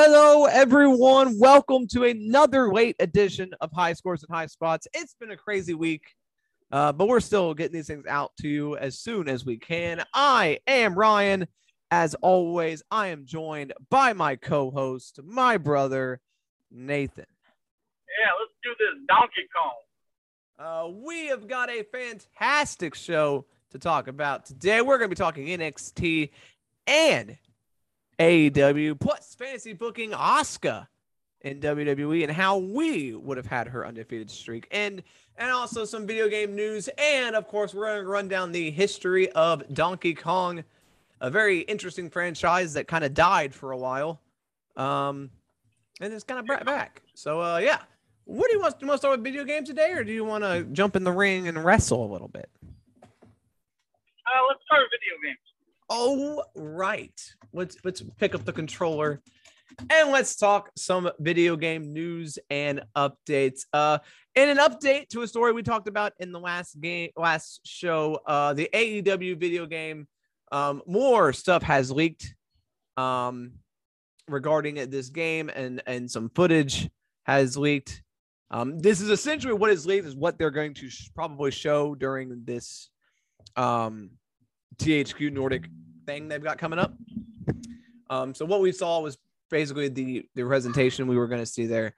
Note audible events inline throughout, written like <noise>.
Hello, everyone. Welcome to another late edition of High Scores and High Spots. It's been a crazy week, uh, but we're still getting these things out to you as soon as we can. I am Ryan. As always, I am joined by my co host, my brother, Nathan. Yeah, let's do this Donkey Kong. Uh, we have got a fantastic show to talk about today. We're going to be talking NXT and AEW plus fantasy booking Asuka in WWE and how we would have had her undefeated streak. And and also some video game news. And of course we're going to run down the history of Donkey Kong a very interesting franchise that kind of died for a while. Um and it's kind of brought back. So uh yeah. What do you want do you want to start with video games today or do you want to jump in the ring and wrestle a little bit? Uh, let's start with video games. Oh, right. Let's let's pick up the controller and let's talk some video game news and updates. Uh, in an update to a story we talked about in the last game, last show, uh, the AEW video game, um, more stuff has leaked, um, regarding this game and and some footage has leaked. Um, this is essentially what is leaked is what they're going to sh- probably show during this, um, THQ Nordic thing they've got coming up. Um, so what we saw was basically the the presentation we were going to see there.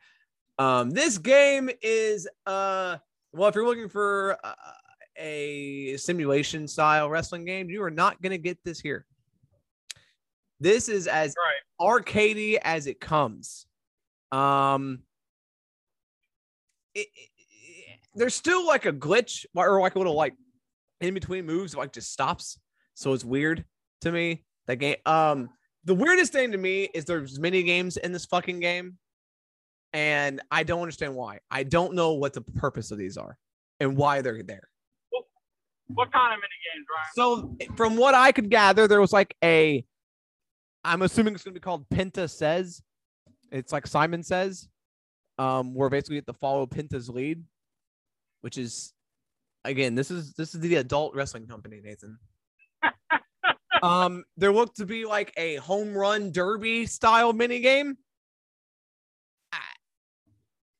Um, this game is uh well, if you're looking for uh, a simulation style wrestling game, you are not going to get this here. This is as Right. arcadey as it comes. Um, it, it- there's still like a glitch or like a little like in between moves, like just stops. So it's weird to me. That game. Um, the weirdest thing to me is there's mini games in this fucking game, and I don't understand why. I don't know what the purpose of these are and why they're there. What kind of mini games, Ryan? So from what I could gather, there was like a I'm assuming it's gonna be called Penta Says. It's like Simon says. Um, where basically you have to follow Penta's lead, which is again, this is this is the adult wrestling company, Nathan. <laughs> um, there looked to be like a home run derby style mini game. I,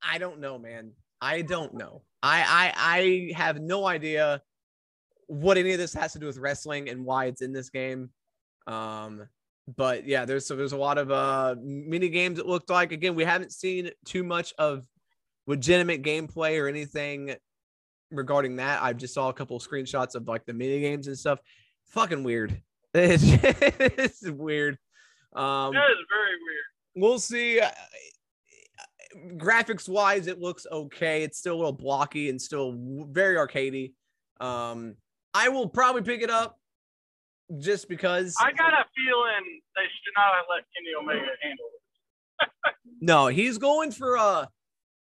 I don't know, man. I don't know. I I I have no idea what any of this has to do with wrestling and why it's in this game. Um, but yeah, there's so there's a lot of uh mini games. It looked like again we haven't seen too much of legitimate gameplay or anything regarding that. I just saw a couple of screenshots of like the mini games and stuff. Fucking weird. <laughs> It's, it's weird. Um, That is very weird. we'll see. Graphics wise, it looks okay. It's still a little blocky and still very arcadey. Um, I will probably pick it up just because. I got a feeling they should not have let Kenny Omega handle it. <laughs> no, he's going for a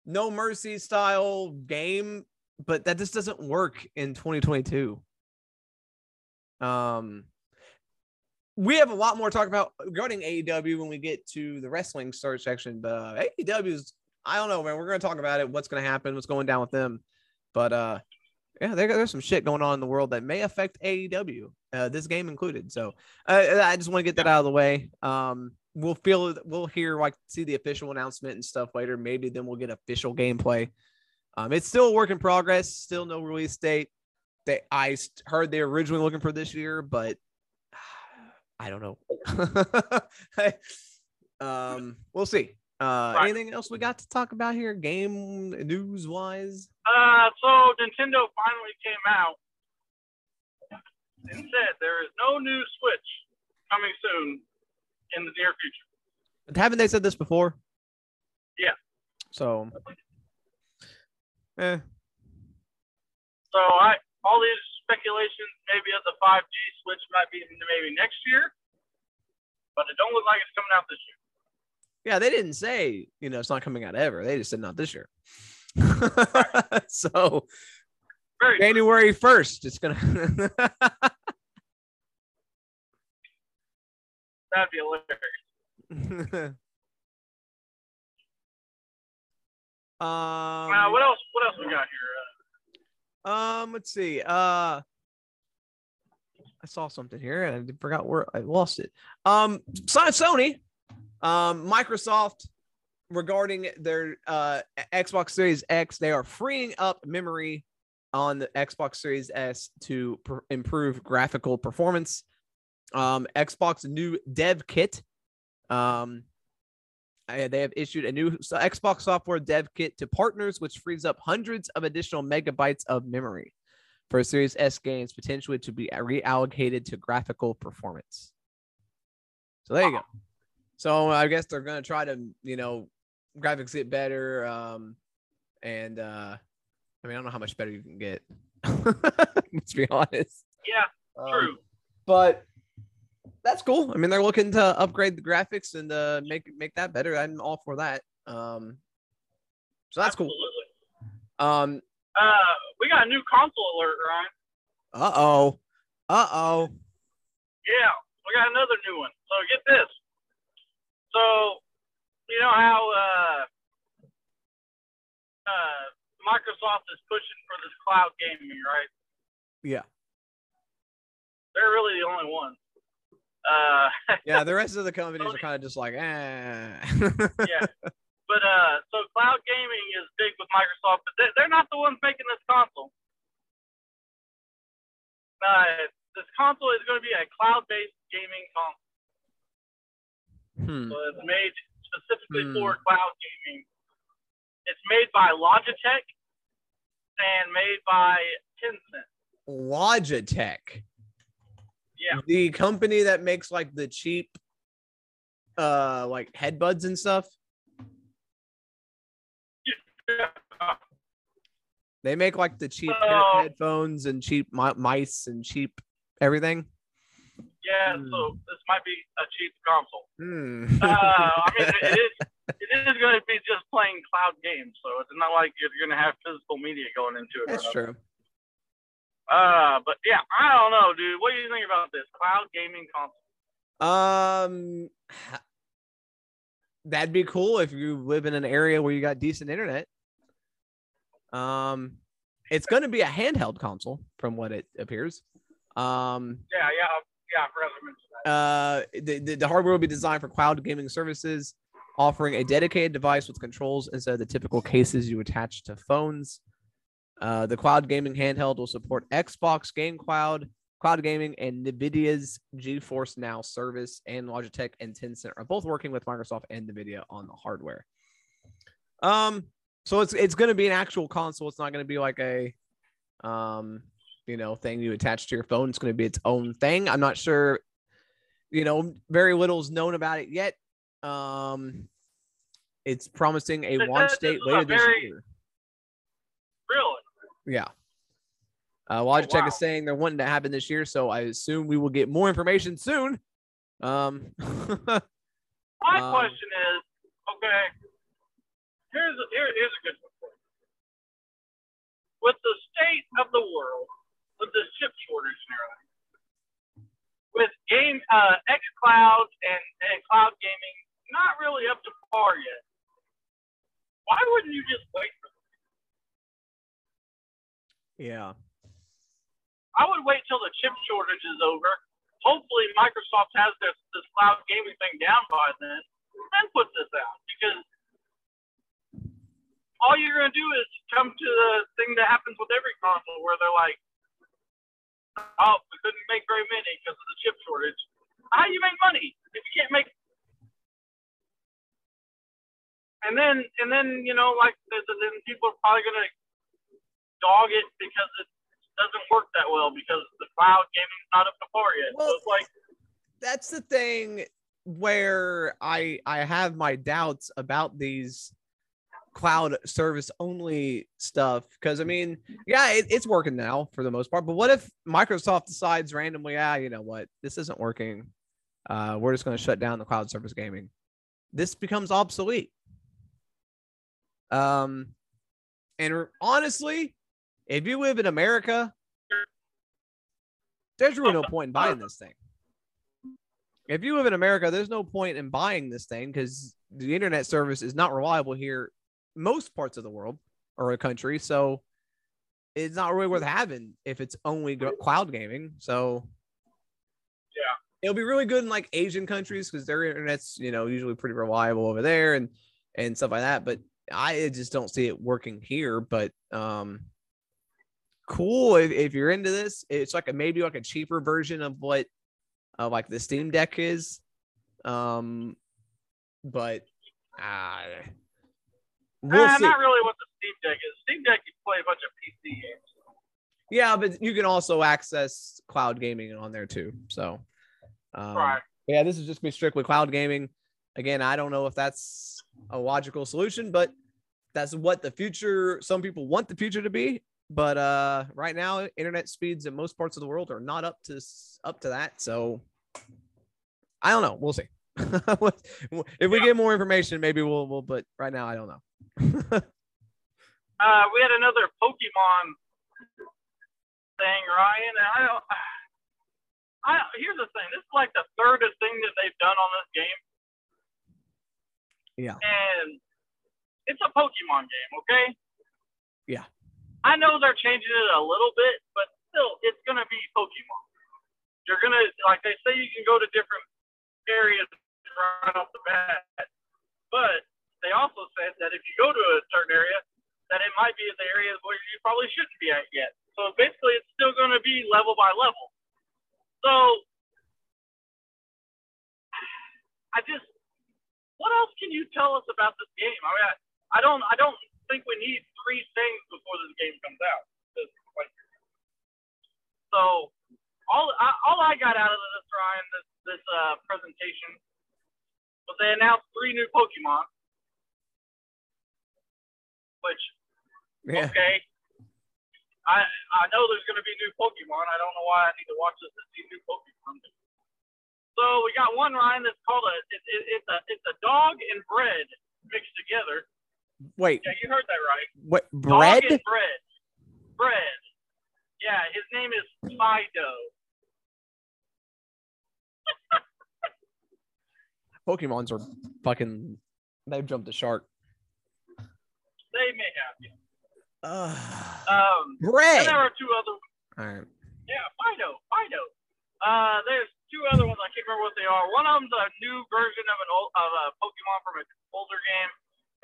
no mercy style game, but that just doesn't work in 2022. Um, we have a lot more to talk about regarding AEW when we get to the wrestling start section. But uh, AEW is, I don't know, man. We're gonna talk about it. What's gonna happen? What's going down with them? But uh, yeah, there, there's some shit going on in the world that may affect AEW, uh, this game included. So uh, I just want to get that out of the way. Um, we'll feel we'll hear like see the official announcement and stuff later. Maybe then we'll get official gameplay. Um, it's still a work in progress. Still no release date. They I heard they were originally looking for this year, but <sighs> I don't know. <laughs> um, we'll see. Uh, Right. anything else we got to talk about here, game news wise? Uh, so Nintendo finally came out and said there is no new Switch coming soon in the near future. Haven't they said this before? Yeah. So, eh, So I all these speculations maybe of the 5G Switch might be maybe next year, but it don't look like it's coming out this year. yeah, they didn't say you know it's not coming out ever. They just said not this year. <laughs> so Very. January first, it's gonna. <laughs> that'd be hilarious. <laughs> um, Uh, what else? What else we got here? Uh, Um, let's see. Uh I saw something here and I forgot where I lost it. Um, so- Sony Um, Microsoft regarding their uh, Xbox Series X, they are freeing up memory on the Xbox Series S to pr- improve graphical performance. Um, Xbox new dev kit. Um, they have issued a new Xbox software dev kit to partners, which frees up hundreds of additional megabytes of memory for Series S games, potentially to be reallocated to graphical performance. So there you go. So I guess they're gonna try to, you know, graphics get better. Um, and uh, I mean, I don't know how much better you can get. <laughs> Let's be honest. Yeah, Um, true. but that's cool. I mean, they're looking to upgrade the graphics and uh, make make that better. I'm all for that. Um, so that's cool. Um, Uh, we got a new console alert, Ryan. uh oh, uh oh. Yeah, we got another new one. So get this. So, you know how uh, uh, Microsoft is pushing for this cloud gaming, right? Yeah, They're really the only ones. Uh, <laughs> yeah. The rest of the companies are kind of just like, eh. yeah. <laughs> But uh, so cloud gaming is big with Microsoft, but they- they're not the ones making this console. Uh, this console is going to be a cloud-based gaming console. hmm. So it's made specifically Hmm. for cloud gaming. It's made by Logitech and made by Tencent. Logitech, Yeah. the company that makes like the cheap, uh, like headbuds and stuff. They make like the cheap Oh. headphones and cheap mice and cheap everything. Yeah, Hmm. so this might be a cheap console. Hmm. Uh, I mean, it, <laughs> it is it is going to be just playing cloud games, so it's not like you're going to have physical media going into it. That's nothing. true. Uh, but yeah, I don't know, dude. What do you think about this cloud gaming console? Um, that'd be cool if you live in an area where you got decent internet. Um, it's going to be a handheld console, from what it appears. Um, Yeah, yeah, yeah. I forgot to mention that. uh, the, the, the hardware will be designed for cloud gaming services, offering a dedicated device with controls instead of the typical cases you attach to phones. Uh, the cloud gaming handheld will support Xbox Game Cloud, Cloud Gaming, and NVIDIA's GeForce Now service, and Logitech and Tencent are both working with Microsoft and NVIDIA on the hardware. Um, so it's it's going to be an actual console. It's not going to be like a, um, you know, thing you attach to your phone. It's going to be its own thing. I'm not sure you know, very little is known about it yet. Um, it's promising a launch date later this very- year. Really? Yeah. Uh, Logitech wow. is saying they're wanting to happen this year, so I assume we will get more information soon. Um, <laughs> My Um, question is, okay, here's a, here, here's a good one. With the state of the world, with the chip shortage and everything, with game uh, X Cloud and, and cloud gaming not really up to par yet, why wouldn't you just wait for? Yeah. I would wait till the chip shortage is over. Hopefully, Microsoft has this this cloud gaming thing down by then, then put this out because all you're gonna do is come to the thing that happens with every console where they're like, "Oh, we couldn't make very many because of the chip shortage." How do you make money if you can't make? And then, and then you know, like then people are probably gonna dog it because it doesn't work that well because the cloud gaming's not up to par yet. Well, so it's like, That's the thing where I I have my doubts about these cloud service only stuff because I mean, yeah, it, it's working now for the most part. But what if Microsoft decides randomly, ah, you know what, this isn't working. Uh, we're just going to shut down the cloud service gaming. This becomes obsolete. Um, and honestly, if you live in America, there's really no point in buying this thing. If you live in America, there's no point in buying this thing because the internet service is not reliable here, most parts of the world or a country. So it's not really worth having if it's only cloud gaming. So yeah, it'll be really good in like Asian countries because their internet's you know usually pretty reliable over there and and stuff like that. But I just don't see it working here. But um, cool if, if you're into this. It's like a maybe like a cheaper version of what uh, like the Steam Deck is. Um, but uh, we'll uh, not really what the Steam Deck is. Steam Deck you play a bunch of PC games. Yeah, but you can also access cloud gaming on there too. So, um, Right. yeah, this is just be strictly cloud gaming. Again, I don't know if that's a logical solution, but that's what the future. Some people want the future to be, but uh, right now, internet speeds in most parts of the world are not up to up to that. So, I don't know. We'll see. <laughs> if we get more information, maybe we'll. we'll but right now, I don't know. <laughs> Uh, we had another Pokemon thing, Ryan. And I don't. I here's the thing. This is like the third thing that they've done on this game. Yeah. And it's a Pokemon game, okay? Yeah. I know they're changing it a little bit, but still, it's gonna be Pokemon. You're gonna like they say you can go to different areas right off the bat, but they also said that if you go to a certain area, that it might be in the areas where you probably shouldn't be at yet. So basically, it's still going to be level by level. So I just, what else can you tell us about this game? I mean, I, I don't, I don't think we need three things before this game comes out. So all, I, all I got out of this, Ryan, this, this uh, presentation, was they announced three new Pokemon, which Yeah. okay. I I know there's going to be new Pokemon. I don't know why I need to watch this to see new Pokemon. So we got one Ryan that's called a it, it, it's a it's a dog and bread mixed together. Wait. Yeah, you heard that right. What Dog bread? and bread. Bread. Yeah, his name is Fidough. <laughs> Pokemon's are fucking. They've jumped the shark. They may have. Uh, Um, bread. there are two other All right. Yeah, Fidough, Fidough. Uh, there's two other ones. I can't remember what they are. One of them's a new version of an old of a Pokemon from an older game,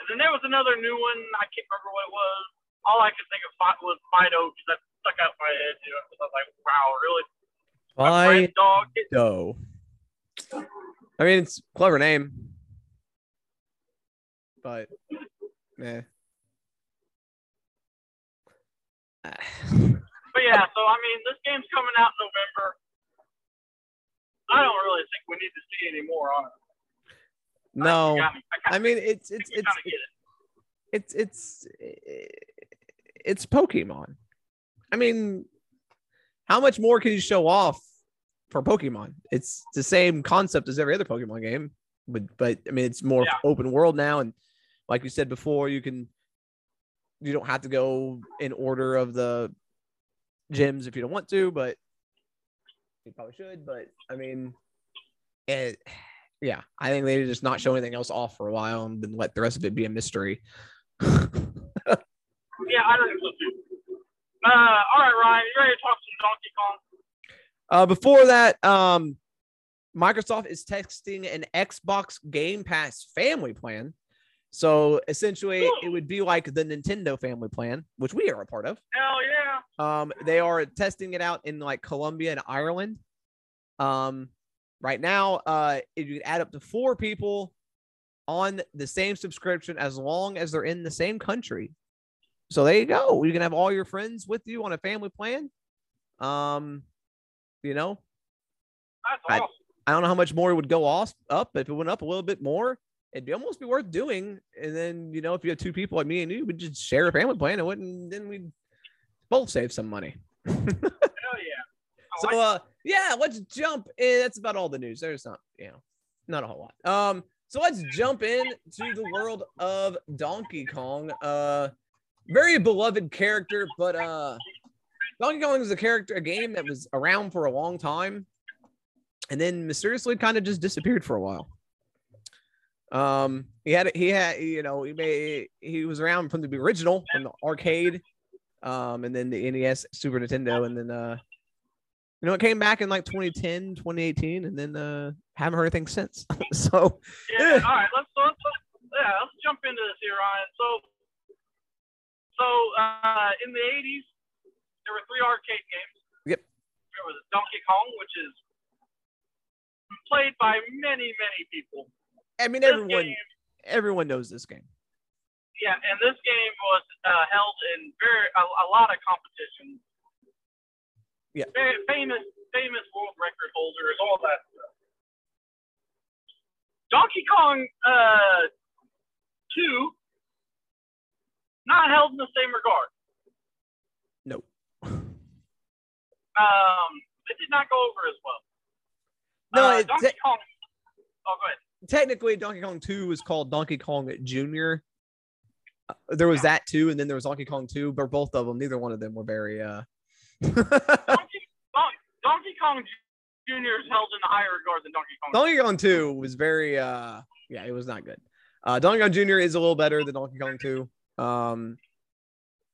and then there was another new one. I can't remember what it was. All I could think of was Fidough because that stuck out my head. You know, I was like, wow, really? A bread dog? It- Fidough. I mean, it's a clever name, but yeah. <sighs> But yeah, so I mean, this game's coming out in November. I don't really think we need to see any more on it. No, me. I, I mean it's it's you it's it. it's it's it's Pokemon. I mean, how much more can you show off for Pokemon? It's the same concept as every other Pokemon game, but but I mean it's more Yeah. open world now, and like you said before, you can you don't have to go in order of the gyms if you don't want to, but you probably should. But I mean, it, yeah, I think they just not show anything else off for a while and then let the rest of it be a mystery. <laughs> Yeah, I don't think so too. Uh, all right, Ryan, you ready to talk some Donkey Kong? Uh, before that, um, Microsoft is testing an Xbox Game Pass family plan. So essentially, it would be like the Nintendo family plan, which we are a part of. Hell yeah. Um, they are testing it out in like Colombia and Ireland. Um, right now, uh, if you add up to four people on the same subscription as long as they're in the same country. So there you go. You can have all your friends with you on a family plan. Um, you know, That's I- awesome. I don't know how much more it would go off up. If it went up a little bit more, it'd be almost be worth doing. And then, you know, if you had two people like me and you, we'd just share a family plan and wouldn't then we'd both save some money. <laughs> So uh yeah, let's jump in. That's about all the news. There's not, you know, not a whole lot. Um, so let's jump in to the world of Donkey Kong. Uh very beloved character, but uh Donkey Kong is a character, a game that was around for a long time and then mysteriously kind of just disappeared for a while. Um, he had he had you know he made he was around from the original from the arcade, um, and then the NES, Super Nintendo, and then uh, You know, it came back in like 2010, 2018, and then uh haven't heard anything since. <laughs> so Yeah. All right. Let's, let's, let's yeah. Let's jump into this here, Ryan. So so uh, in the 80s, there were three arcade games. Yep. There was Donkey Kong, which is played by many many people. I mean, This everyone game- everyone knows this game. Yeah, and this game was uh, held in very a, a lot of competitions. Yeah. Famous, famous world record holders, all that stuff. Donkey Kong uh, two, not held in the same regard. No. Um, it did not go over as well. No, uh, Donkey Kong. Oh, go ahead. Technically, Donkey Kong 2 was called Donkey Kong Jr. Uh, there was that too, and then there was Donkey Kong 2, but both of them, neither one of them were very uh <laughs> Donkey, Don- Donkey Kong Jr. is held in a higher regard than Donkey Kong. Donkey Kong 2 was very uh yeah, it was not good. Uh Donkey Kong Jr. is a little better than Donkey Kong 2. Um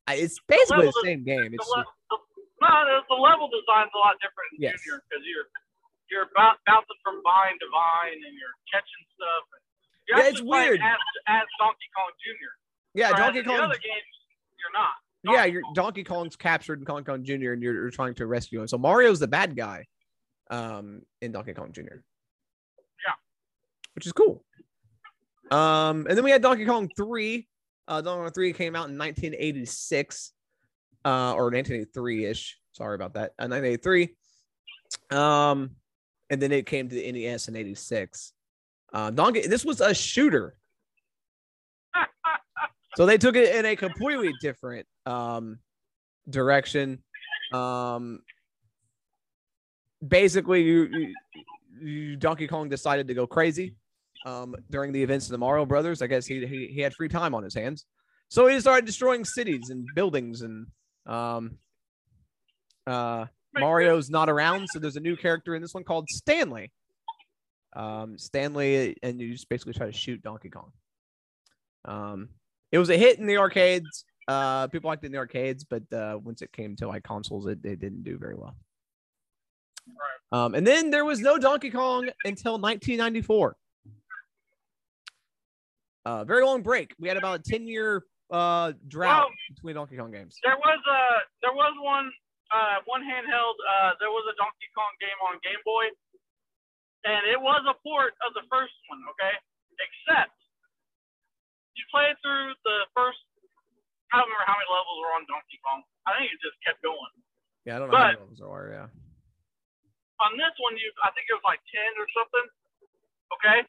it's basically the of- same game. the, It's le- the, no, the, the level design's a lot different in Yes. Junior because you're you're about, bouncing from vine to vine and you're catching stuff. You're Yeah, it's weird. As, as Donkey Kong Jr. yeah, Whereas Donkey Kong The other games, you're not. Yeah, Donkey you're Donkey Kong's captured in Donkey Kong Jr. and you're, you're trying to rescue him. So Mario's the bad guy um in Donkey Kong Jr. Yeah. Which is cool. Um and then we had Donkey Kong 3. Uh Donkey Kong 3 came out in 1986 uh or 1983-ish. Sorry about that. Uh, 1983. Um and then it came to the NES in 86. Uh Donkey this was a shooter. <laughs> So they took it in a completely different um, direction. Um, basically, you, you, Donkey Kong decided to go crazy um, during the events of the Mario Brothers. I guess he, he he had free time on his hands, so he started destroying cities and buildings. And um, uh, Mario's not around, so there's a new character in this one called Stanley. Um, Stanley, and you just basically try to shoot Donkey Kong. Um, it was a hit in the arcades. Uh, people liked it in the arcades, but uh, once it came to like consoles, it, it didn't do very well. Um, and then there was no Donkey Kong until 1994. Uh, very long break. We had about a 10 year uh, drought Well- between Donkey Kong games. There was a there was one uh, one handheld. Uh, there was a Donkey Kong game on Game Boy, and it was a port of the first one. Okay, except you play through the first. I don't remember how many levels were on Donkey Kong. I think it just kept going. Yeah, I don't know how many levels there are. Yeah. On this one, you I think it was like ten or something. Okay.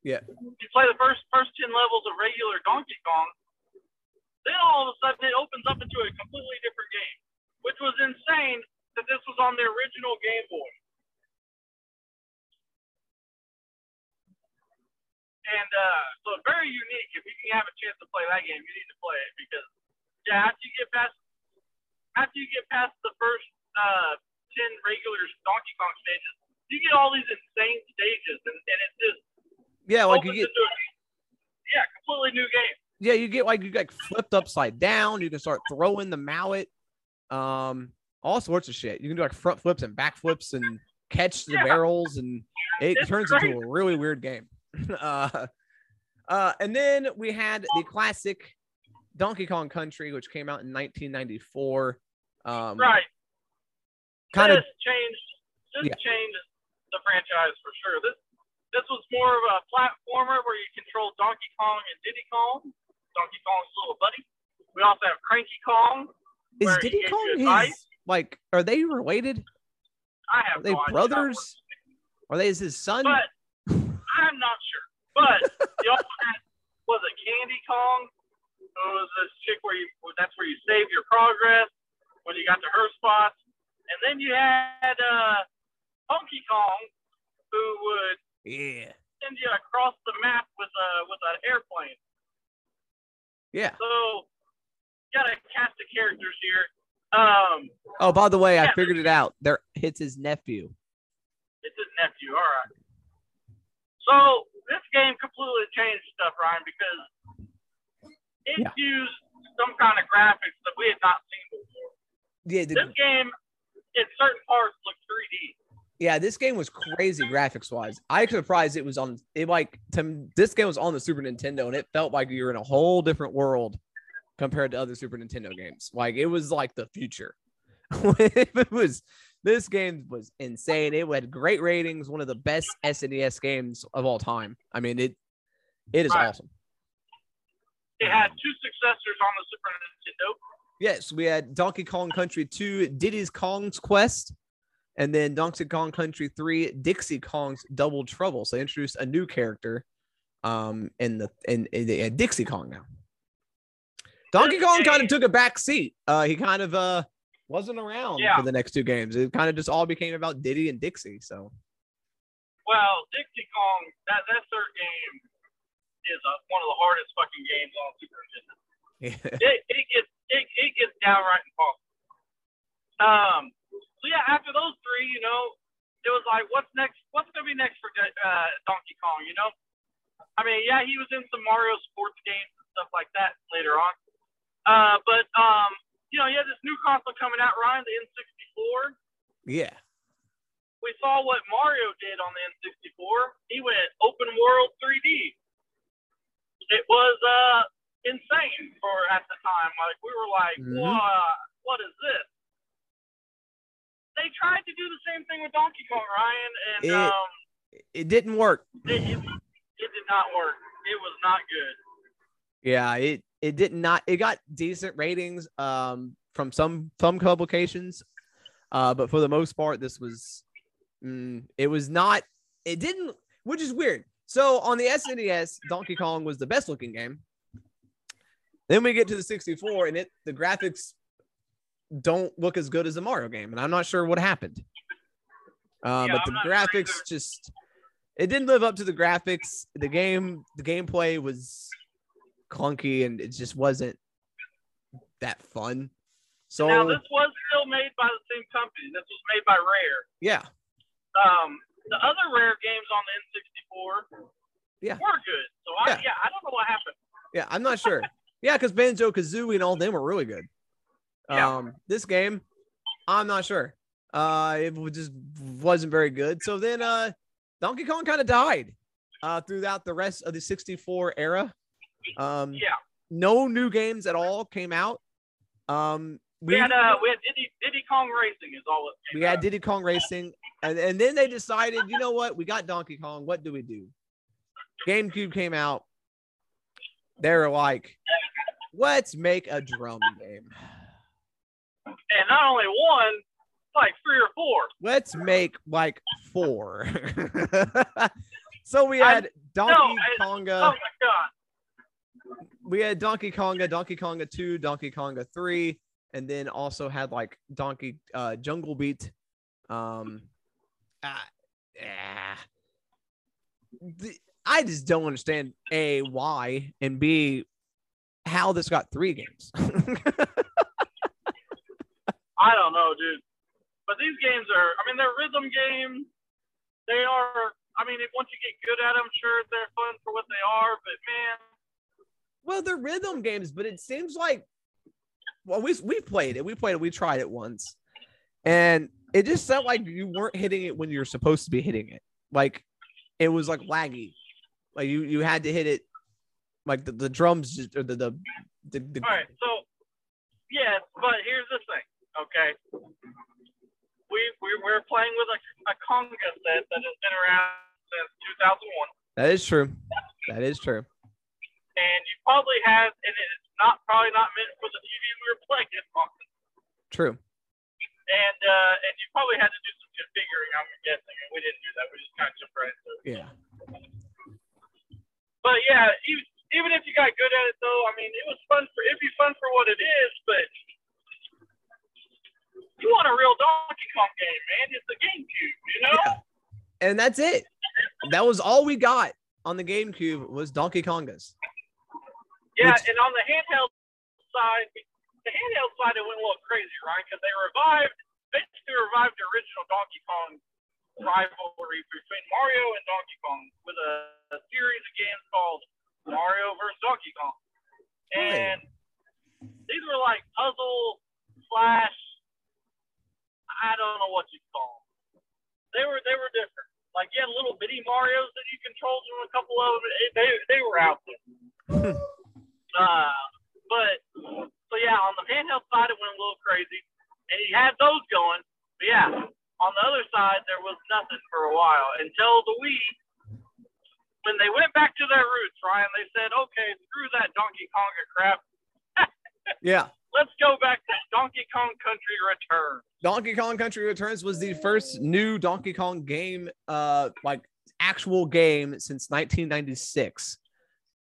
Yeah. You play the first first ten levels of regular Donkey Kong, then all of a sudden it opens up into a completely different game, which was insane that this was on the original Game Boy. And uh, so very unique. If you can have a chance to play that game, you need to play it because yeah, after you get past after you get past the first uh, ten regular Donkey Kong stages, you get all these insane stages, and, and it just Yeah, like you get a yeah, completely new game. yeah, you get like you get flipped upside down. You can start throwing the mallet, um, all sorts of shit. You can do like front flips and back flips and catch the Yeah. barrels, and it It's turns great. into a really weird game. <laughs> uh, uh, and then we had the classic Donkey Kong Country, which came out in 1994. Um, Right. kind of changed this Yeah. changed the franchise for sure. This this was more of a platformer where you control Donkey Kong and Diddy Kong, Donkey Kong's little buddy. We also have Cranky Kong. is Diddy Kong his advice. like? Are they related? I Are they no brothers? Are they his son? But I'm not sure. But <laughs> you also had was it Candy Kong? It was this chick where you that's where you save your progress when you got to her spots. And then you had uh Funky Kong who would yeah, send you across the map with a with an airplane. yeah. So you got a cast of characters here. Um, Oh, by the way, I figured it out. There, it's his nephew. it's his nephew. All right. So this game completely changed stuff, Ryan, because it Yeah. used some kind of graphics that we had not seen before. Yeah, the, This game, in certain parts, looked 3D. 3D. Yeah, this game was crazy graphics wise. I was surprised it was on it like to this game was on the Super Nintendo and it felt like you were in a whole different world compared to other Super Nintendo games. Like it was like the future. <laughs> it was this game was insane. It had great ratings, one of the best SNES games of all time. I mean it it is Right. awesome. It had two successors on the Super Nintendo. Yes, we had Donkey Kong Country 2, Diddy's Kong's Quest, and then Donkey Kong Country 3, Dixie Kong's Double Trouble. So they introduced a new character um in the in, in, in Dixie Kong now. Donkey Kong kind of took a back seat. Uh he kind of uh wasn't around Yeah. for the next two games. It kind of just all became about Diddy and Dixie. So Well, Dixie Kong, that that third game is uh, one of the hardest fucking games on Super Nintendo. yeah. It, it gets it, it gets downright impossible. Um. So yeah, after those three, you know, it was like, what's next? What's gonna be next for uh, Donkey Kong? You know, I mean, yeah, he was in some Mario sports games and stuff like that later on. Uh, but um, you know, he had this new console coming out, Ryan, the N64. yeah. we saw what Mario did on the N64. He went open world 3D. It was uh insane for at the time. Like we were like, Mhm. what? What is this? They tried to do the same thing with Donkey Kong, Ryan, and It- um, It didn't work. it, it, it did not work. It was not good. Yeah, it it did not. It got decent ratings um from some some publications, uh, but for the most part, this was mm, it was not. It didn't, which is weird. So on the SNES, Donkey Kong was the best looking game. Then we get to the 64, and it the graphics don't look as good as the Mario game, and I'm not sure what happened. Uh, Yeah, but the not sure graphics just it didn't live up to the graphics. The game, the gameplay was clunky, and it just wasn't that fun. So now this was still made by the same company. This was made by Rare. yeah, Um, the other Rare games on the N64 Yeah. were good. So I, Yeah. yeah, I don't know what happened. yeah, I'm not sure. <laughs> yeah, because Banjo Kazooie and all them were really good. Yeah. Um, this game, I'm not sure. Uh, it just wasn't very good. So then, uh, Donkey Kong kind of died. Uh, throughout the rest of the 64 era. Um, Yeah. no new games at all came out. Um, We, had uh, we had Diddy, Diddy Kong Racing is all we had Diddy Kong Racing, and, and then they decided, you know what? We got Donkey Kong. What do we do? GameCube came out. They were like, let's make a drum game. and not only one, like three or four. Let's make like four. <laughs> so we I- had Donkey I- Konga. oh my god! we had Donkey Konga, Donkey Konga 2, Donkey Konga 3, and then also had like Donkey uh Jungle Beat. Um ah. The- I just don't understand A, why, and B, how this got three games. <laughs> I don't know, dude. But these games are, I mean, they're rhythm games. They are, I mean, if, once you get good at them, sure, they're fun for what they are. But man, well, they're rhythm games, but it seems like well, we we played it. We played it, we tried it once. And it just felt like you weren't hitting it when you're supposed to be hitting it. Like it was like laggy. Like you you had to hit it like the, the drums just or the the, the, the all right. So, yes, but here's the thing, okay? We, we, we're playing with a, a conga set that has been around since 2001. that is true. That is true. And you probably had, and it's not probably not meant for the TV we were playing it on. True. And, uh, and you probably had to do some configuring, I'm guessing. And we didn't do that. We just kind of jumped right into it. Yeah. But yeah, even, even if you got good at it, though, I mean, it was fun for it'd be fun for what it is. But you want a real Donkey Kong game, man? It's a GameCube, you know. Yeah. And that's it. That was all we got on the GameCube was Donkey Kongas. Yeah, Which- and on the handheld side, the handheld side it went a little crazy, right? Because they revived, basically revived the original Donkey Kong rivalry between Mario and Donkey Kong with a, a series of games called Mario vs. Donkey Kong, and these were like puzzle slash, I don't know what you call them. they were they were different. Like you had little bitty Mario's that you controlled and a couple of them. They they were out there. uh, but so yeah, on the handheld side it went a little crazy, and you had those going. But yeah, on the other side there was nothing for a while until the Wii. When they went back to their roots, Ryan, they said, "Okay, screw that Donkey Konga crap. yeah, let's go back to Donkey Kong Country Returns. Donkey Kong Country Returns was the first new Donkey Kong game, uh, like actual game since 1996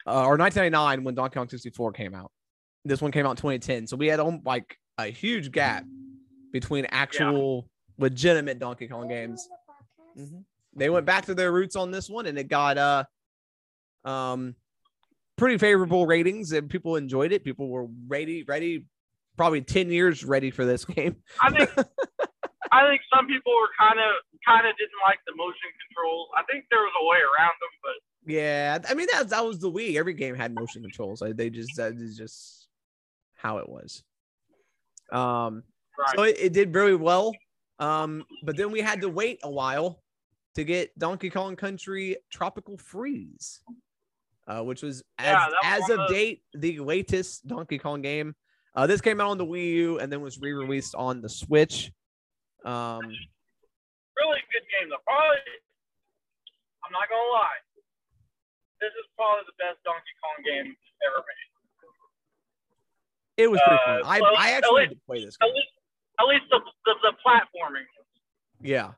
uh, or 1999 when Donkey Kong 64 came out. This one came out in 2010, so we had um, like a huge gap between actual yeah. legitimate Donkey Kong games. Mm-hmm. They went back to their roots on this one, and it got uh, um, pretty favorable ratings and people enjoyed it. People were ready, ready, probably 10 years ready for this game. I think I think some people were kind of kind of didn't like the motion controls. I think there was a way around them, but yeah, I mean that that was the Wii. Every game had motion controls. Like, they just that is just how it was. Um, right. so it, it did very well. Um, but then we had to wait a while to get Donkey Kong Country Tropical Freeze uh, which was as, yeah, as of, of date the latest Donkey Kong game. Uh, this came out on the Wii U and then was re-released on the Switch. Um, really good game though. Probably, I'm not gonna lie. This is probably the best Donkey Kong game ever made. It was pretty uh, fun. I, well, I actually least, play this. Game. At least, at least the, the, the platforming. Yeah.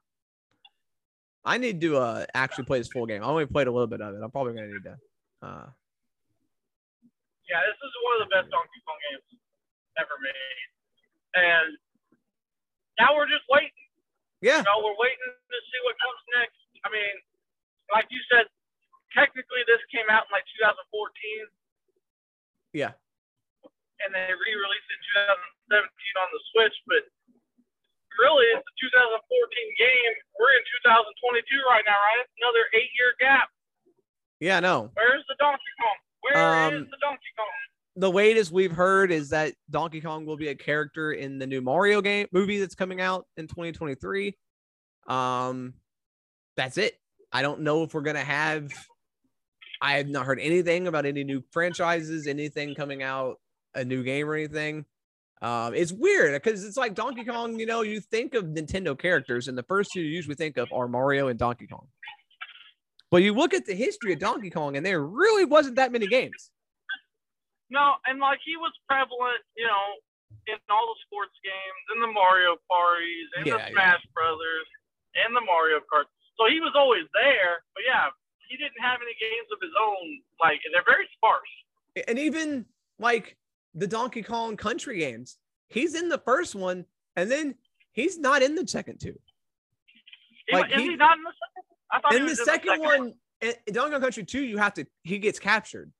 I need to uh, actually play this full game. I only played a little bit of it. I'm probably gonna need to uh, yeah, this is one of the best Donkey Kong games ever made, and now we're just waiting. Yeah, you know, we're waiting to see what comes next. I mean, like you said, technically this came out in like 2014. Yeah. And they re-released it in 2017 on the Switch, but really it's a 2014 game. We're in 2022 right now, right? Another eight-year gap. Yeah, no. Where's the Donkey Kong? Where um, is the Donkey Kong? The latest we've heard is that Donkey Kong will be a character in the new Mario game movie that's coming out in 2023. Um, that's it. I don't know if we're gonna have. I have not heard anything about any new franchises, anything coming out, a new game or anything. Um, it's weird because it's like Donkey Kong. You know, you think of Nintendo characters, and the first two you usually think of are Mario and Donkey Kong. But you look at the history of Donkey Kong, and there really wasn't that many games. No, and like he was prevalent, you know, in all the sports games, in the Mario parties, in yeah, the Smash yeah. Brothers, and the Mario Kart. So he was always there. But yeah, he didn't have any games of his own. Like they're very sparse. And even like the Donkey Kong Country games, he's in the first one, and then he's not in the second two. Like, is he, he not in the second? in the second, second, one, in Donkey Kong Country 2, you have to he gets captured.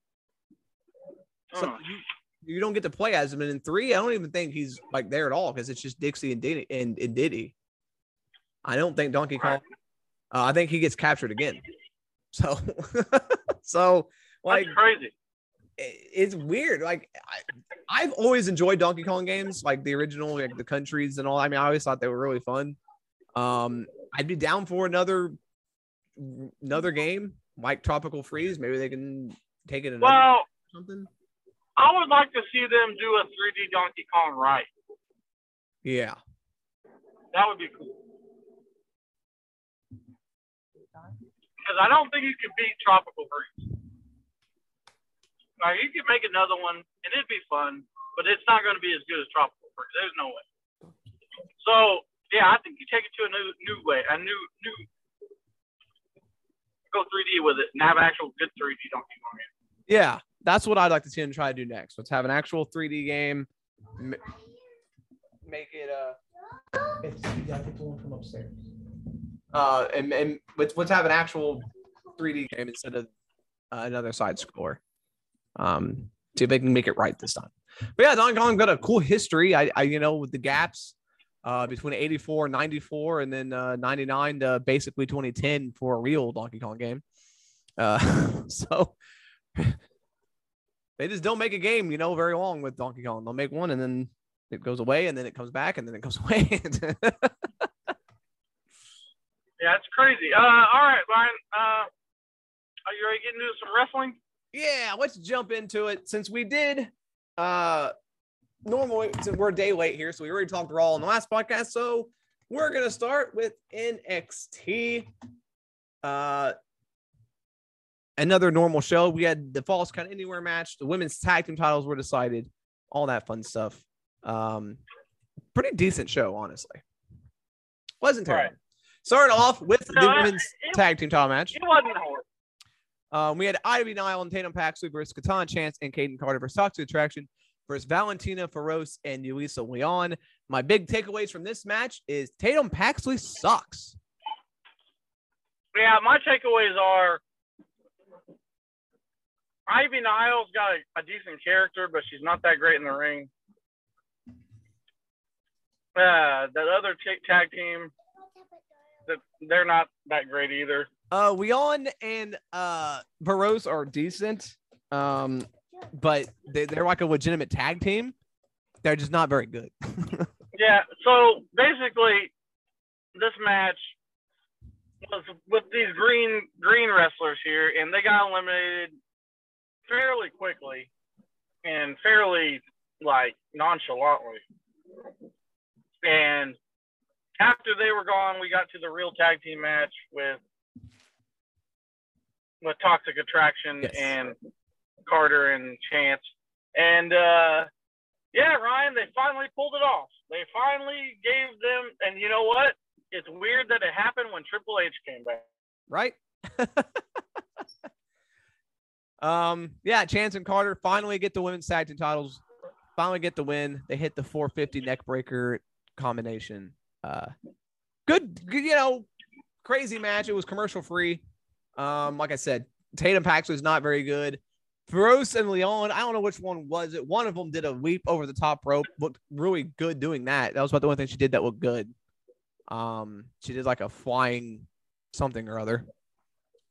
So you, you don't get to play as him. And in three, I don't even think he's like there at all because it's just Dixie and Diddy and, and Diddy. I don't think Donkey Kong. Uh, I think he gets captured again. <laughs> So, so like That's crazy. it's weird. Like I, I've always enjoyed Donkey Kong games, like the original, like the countries and all. I mean, I always thought they were really fun. Um, I'd be down for another another game like Tropical Freeze. Maybe they can take it. In. Well, something. I would like to see them do a 3D Donkey Kong right. Yeah, that would be cool. Because I don't think you can beat Tropical Freeze. Now you could make another one, and it'd be fun, but it's not going to be as good as Tropical Freeze. There's no way. So yeah, I think you take it to a new new way, a new new go 3D with it and have actual good 3D Donkey Kong. Yeah, that's what I'd like to see them try to do next. Let's have an actual 3D game. Make it uh it's from upstairs. Uh and, and let's, let's have an actual 3D game instead of uh, another side score. Um see if they can make it right this time. But yeah, Donkey Kong got a cool history. I, I you know with the gaps uh, between 84 and 94, and then uh, 99 to basically 2010 for a real Donkey Kong game. Uh, <laughs> so they just don't make a game, you know, very long with Donkey Kong. They'll make one and then it goes away, and then it comes back, and then it goes <laughs> away. Yeah, it's crazy. Uh, all right, Ryan. Uh, are you ready to get into some wrestling? Yeah, let's jump into it. Since we did uh normally since we're a day late here, so we already talked Raw in the last podcast. So we're gonna start with NXT. Uh another normal show. We had the Falls Count Anywhere match. The women's tag team titles were decided. All that fun stuff. Um, pretty decent show, honestly. Wasn't terrible. Right. Started off with the No, I- women's it- tag team title match. It wasn't horrible. Um, we had Ivy Nile and Tatum Paxley versus Katana Chance and Kayden Carter versus Toxic Attraction versus Valentina Feroz and Yulisa Leon. My big takeaways from this match is Tatum Paxley sucks. Yeah, my takeaways are Ivy Niles got a, a decent character, but she's not that great in the ring. Uh, that other ta- tag team, that they're not that great either. Uh, Leon and uh Feroz are decent, um, but they, they're like a legitimate tag team. They're just not very good. <laughs> Yeah, so basically, this match was with these green green wrestlers here, and they got eliminated fairly quickly and fairly like nonchalantly. And after they were gone, we got to the real tag team match with with Toxic Attraction Yes. and Carter and Chance. And uh yeah, Ryan, they finally pulled it off. They finally gave them, and you know what? It's weird that it happened when Triple H came back. right? <laughs> um, yeah, Chance and Carter finally get the women's tag team titles. Finally get the win. They hit the 450 neck breaker combination. Uh, good, good, you know, crazy match. It was commercial free. Um, like I said, Tatum Paxley was not very good. Feroz and Leon, I don't know which one was it. One of them did a leap over the top rope, looked really good doing that. That was about the only thing she did that looked good. Um, she did like a flying something or other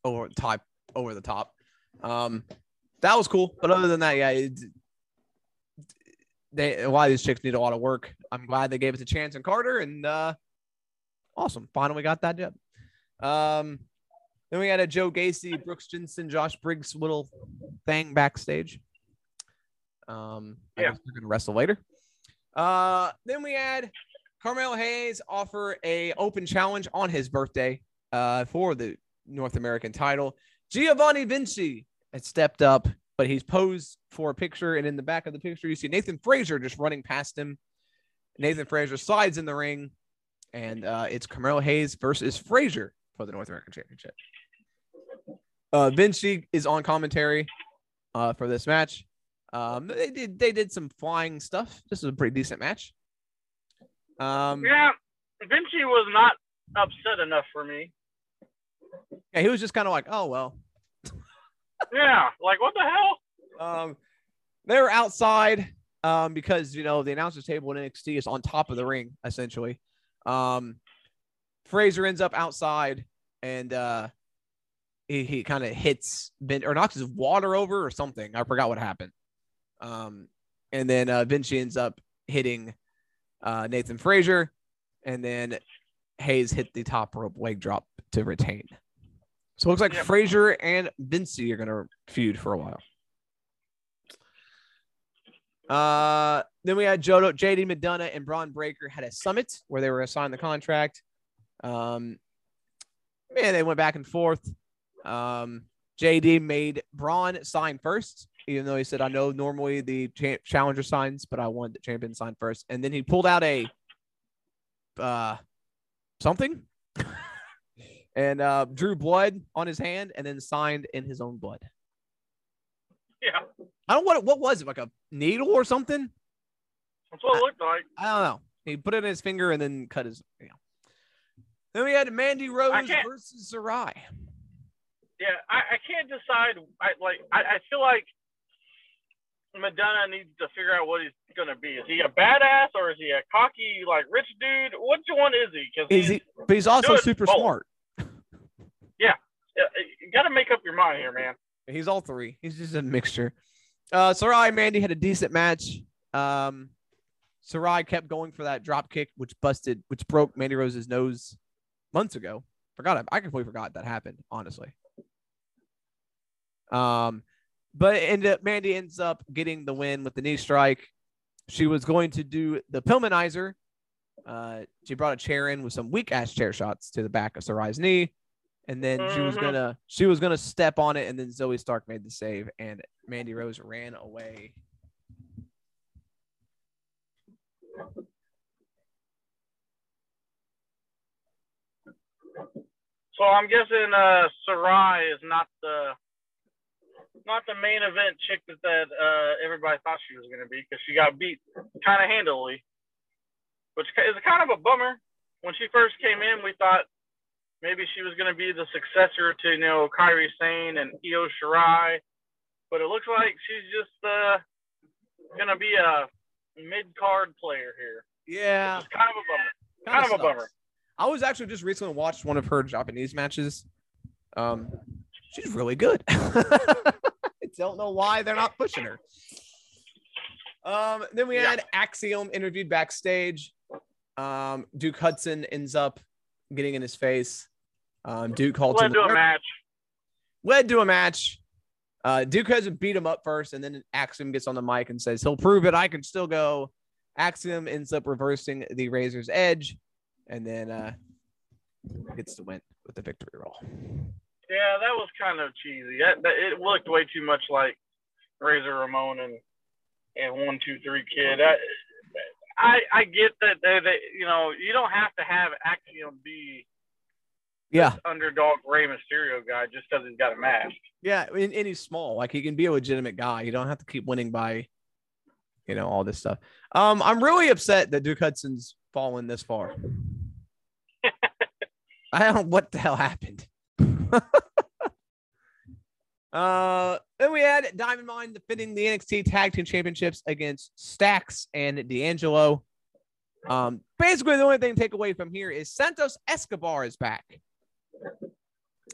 over top over the top. Um, that was cool. But other than that, yeah, it, they a lot of these chicks need a lot of work. I'm glad they gave it a Chance and Carter, and uh, awesome. Finally got that job. Um, then we had a Joe Gacy, Brooks Jensen, Josh Briggs little thing backstage. Um, I Yeah. they're gonna wrestle later. Uh, then we had Carmelo Hayes offer a open challenge on his birthday uh, for the North American title. Giovanni Vinci had stepped up, but he's posed for a picture, and in the back of the picture, you see Nathan Frazer just running past him. Nathan Frazer slides in the ring, and uh, it's Carmelo Hayes versus Frazer for the North American Championship. Uh, Vinci is on commentary uh, for this match. Um, they did they did some flying stuff. This is a pretty decent match. Um, Yeah, Vinci was not upset enough for me. yeah, he was just kind of like, oh well. Yeah, like what the hell? Um, they were outside um, because you know the announcers table in NXT is on top of the ring essentially. Um, Frazer ends up outside and uh, he, he kind of hits Vin or knocks his water over or something. I forgot what happened. Um, and then uh, Vinci ends up hitting uh, Nathan Frazer, and then Hayes hit the top rope leg drop to retain. So it looks like Yep. Frazer and Vinci are gonna feud for a while. Uh, then we had Jodo, JD McDonagh and Bron Breakker had a summit where they were assigned the contract. Um, man, they went back and forth. Um, JD made Bron sign first, even though he said, I know normally the cha- challenger signs, but I want the champion to sign first. And then he pulled out a uh, something and uh, drew blood on his hand and then signed in his own blood. Yeah, I don't what what was it like a needle or something. that's what it looked like. I don't know. He put it in his finger and then cut his. You know. Then we had Mandy Rose versus Sarray. Yeah, I, I can't decide. I like. I, I feel like McDonagh needs to figure out what he's gonna be. Is he a badass or is he a cocky, like rich dude? Which one is he? Because Is he? But he's also super both. smart. You got to make up your mind here, man. He's all three. He's just a mixture. Uh, Sarray and Mandy had a decent match. Um, Sarray kept going for that drop kick, which busted, which broke Mandy Rose's nose months ago Forgot I completely forgot that happened, honestly. Um, but end Mandy ends up getting the win with the knee strike. She was going to do the Pillmanizer. Uh, she brought a chair in with some weak ass chair shots to the back of Sarray's knee, and then she was Mhm. gonna she was gonna step on it, and then Zoey Stark made the save, and Mandy Rose ran away. So I'm guessing uh, Sarray is not the not the main event chick that, that uh, everybody thought she was going to be because she got beat kind of handily, which is kind of a bummer. When she first came in, we thought maybe she was going to be the successor to you know Kairi Sane and Io Shirai, but it looks like she's just uh, going to be a mid card player here. Yeah, It's kind of a bummer. Kind of a bummer. I was actually just recently watched one of her Japanese matches. Um, she's really good. <laughs> I don't know why they're not pushing her. Um, then we Yeah. had Axiom interviewed backstage. Um, Duke Hudson ends up getting in his face. Um, Duke called Led to a match. led to a match. Uh, Duke has to beat him up first, and then Axiom gets on the mic and says he'll prove it. I can still go. Axiom ends up reversing the Razor's Edge, and then uh, gets the win with the victory roll. Yeah, that was kind of cheesy. That, that, it looked way too much like Razor Ramon and and one two three kid. I I, I get that they, they you know you don't have to have Axiom be Yeah, underdog Rey Mysterio guy just because he's got a mask. yeah, and, and he's small. Like he can be a legitimate guy. You don't have to keep winning by, you know, all this stuff. Um, I'm really upset that Duke Hudson's fallen this far. <laughs> I don't what the hell happened. <laughs> uh, then we had Diamond Mine defending the NXT Tag Team Championships against Stacks and D'Angelo. Um, basically, the only thing to take away from here is Santos Escobar is back.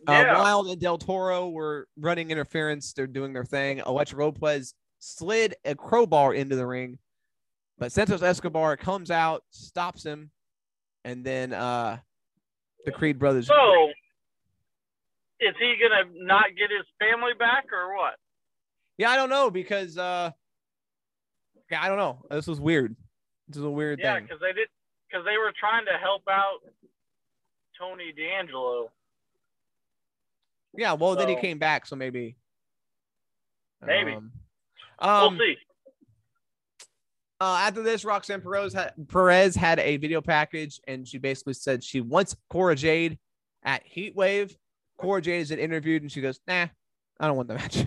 Yeah. Uh, Wilde and Del Toro were running interference. They're doing their thing. Elektra Lopez slid a crowbar into the ring, but Santos Escobar comes out, stops him, and then uh, the Creed brothers. So is he gonna not get his family back or what? Yeah, I don't know because uh, yeah, I don't know. This was weird. This is a weird Yeah, thing. because they did because they were trying to help out Tony D'Angelo. Yeah, well, then he came back, so maybe. Maybe. Um, We'll um, see. uh, after this, Roxanne Perez had, Perez had a video package, and she basically said she wants Cora Jade at Heatwave. Cora Jade is interviewed, and she goes, "Nah, I don't want the match."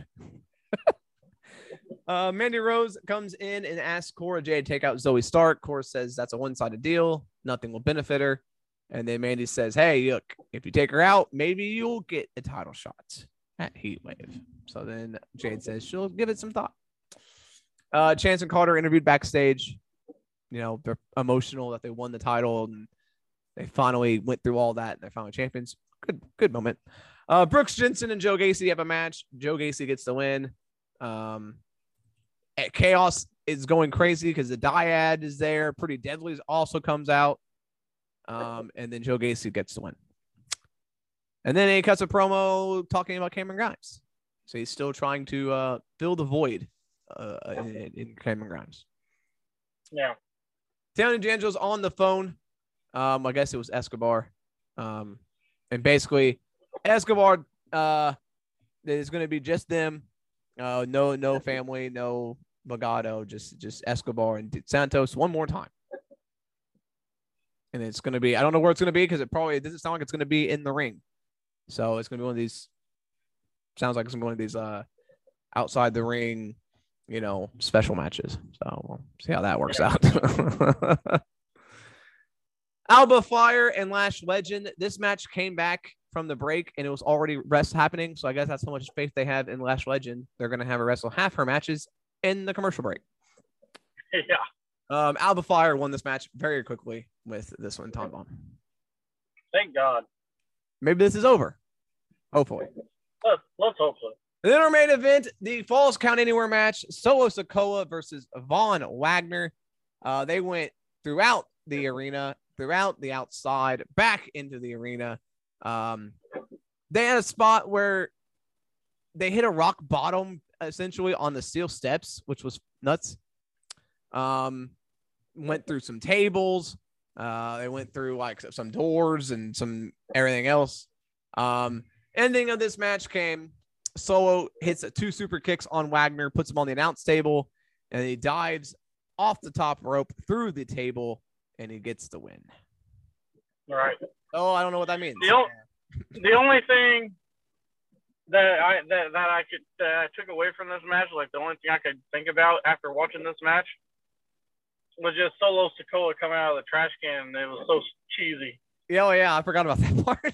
<laughs> uh, Mandy Rose comes in and asks Cora Jade to take out Zoey Stark. Cora says that's a one-sided deal; nothing will benefit her. And then Mandy says, "Hey, look, if you take her out, maybe you'll get a title shot at Heatwave." So then Jade says she'll give it some thought. Uh, Chance and Carter interviewed backstage. You know, they're emotional that they won the title and they finally went through all that and they're finally champions. Good, good moment. Uh, Brooks Jensen and Joe Gacy have a match. Joe Gacy gets the win. Um, eh, Chaos is going crazy because the dyad is there. Pretty Deadly also comes out. Um, and then Joe Gacy gets the win. And then he cuts a promo talking about Cameron Grimes. So he's still trying to uh, fill the void uh, in, in Cameron Grimes. Yeah. Tony D'Angelo's on the phone. Um, I guess it was Escobar. Um, and basically, Escobar uh, is going to be just them. Uh, no, no family, no Legado, just just Escobar and Santos one more time. And it's going to be, I don't know where it's going to be because it probably it doesn't sound like it's going to be in the ring. So it's going to be one of these, sounds like it's going to be one of these uh, outside the ring, you know, special matches. So we'll see how that works out. <laughs> Alba Fyre and Lash Legend. This match came back from the break and it was already rest happening. So I guess that's how much faith they have in Lash Legend. They're going to have her wrestle half her matches in the commercial break. <laughs> Yeah. Um, Alba Fyre won this match very quickly with this one time bomb. Thank God. Maybe this is over. Hopefully. Let's, let's hope so. And then our main event, the Falls Count Anywhere match, Solo Sikoa versus Von Wagner. Uh, they went throughout the arena, throughout the outside, back into the arena. Um, they had a spot where they hit a rock bottom essentially on the steel steps, which was nuts. Um, went through some tables. Uh, they went through like some doors and some everything else. Um, ending of this match came. Solo hits two super kicks on Wagner, puts him on the announce table, and he dives off the top rope through the table, and he gets the win. All right. Oh, I don't know what that means. The, o- the only thing that I that, that I could that I took away from this match, like the only thing I could think about after watching this match, was just Solo Sikoa coming out of the trash can. And it was so cheesy. Yeah, oh, yeah, I forgot about that <laughs> part.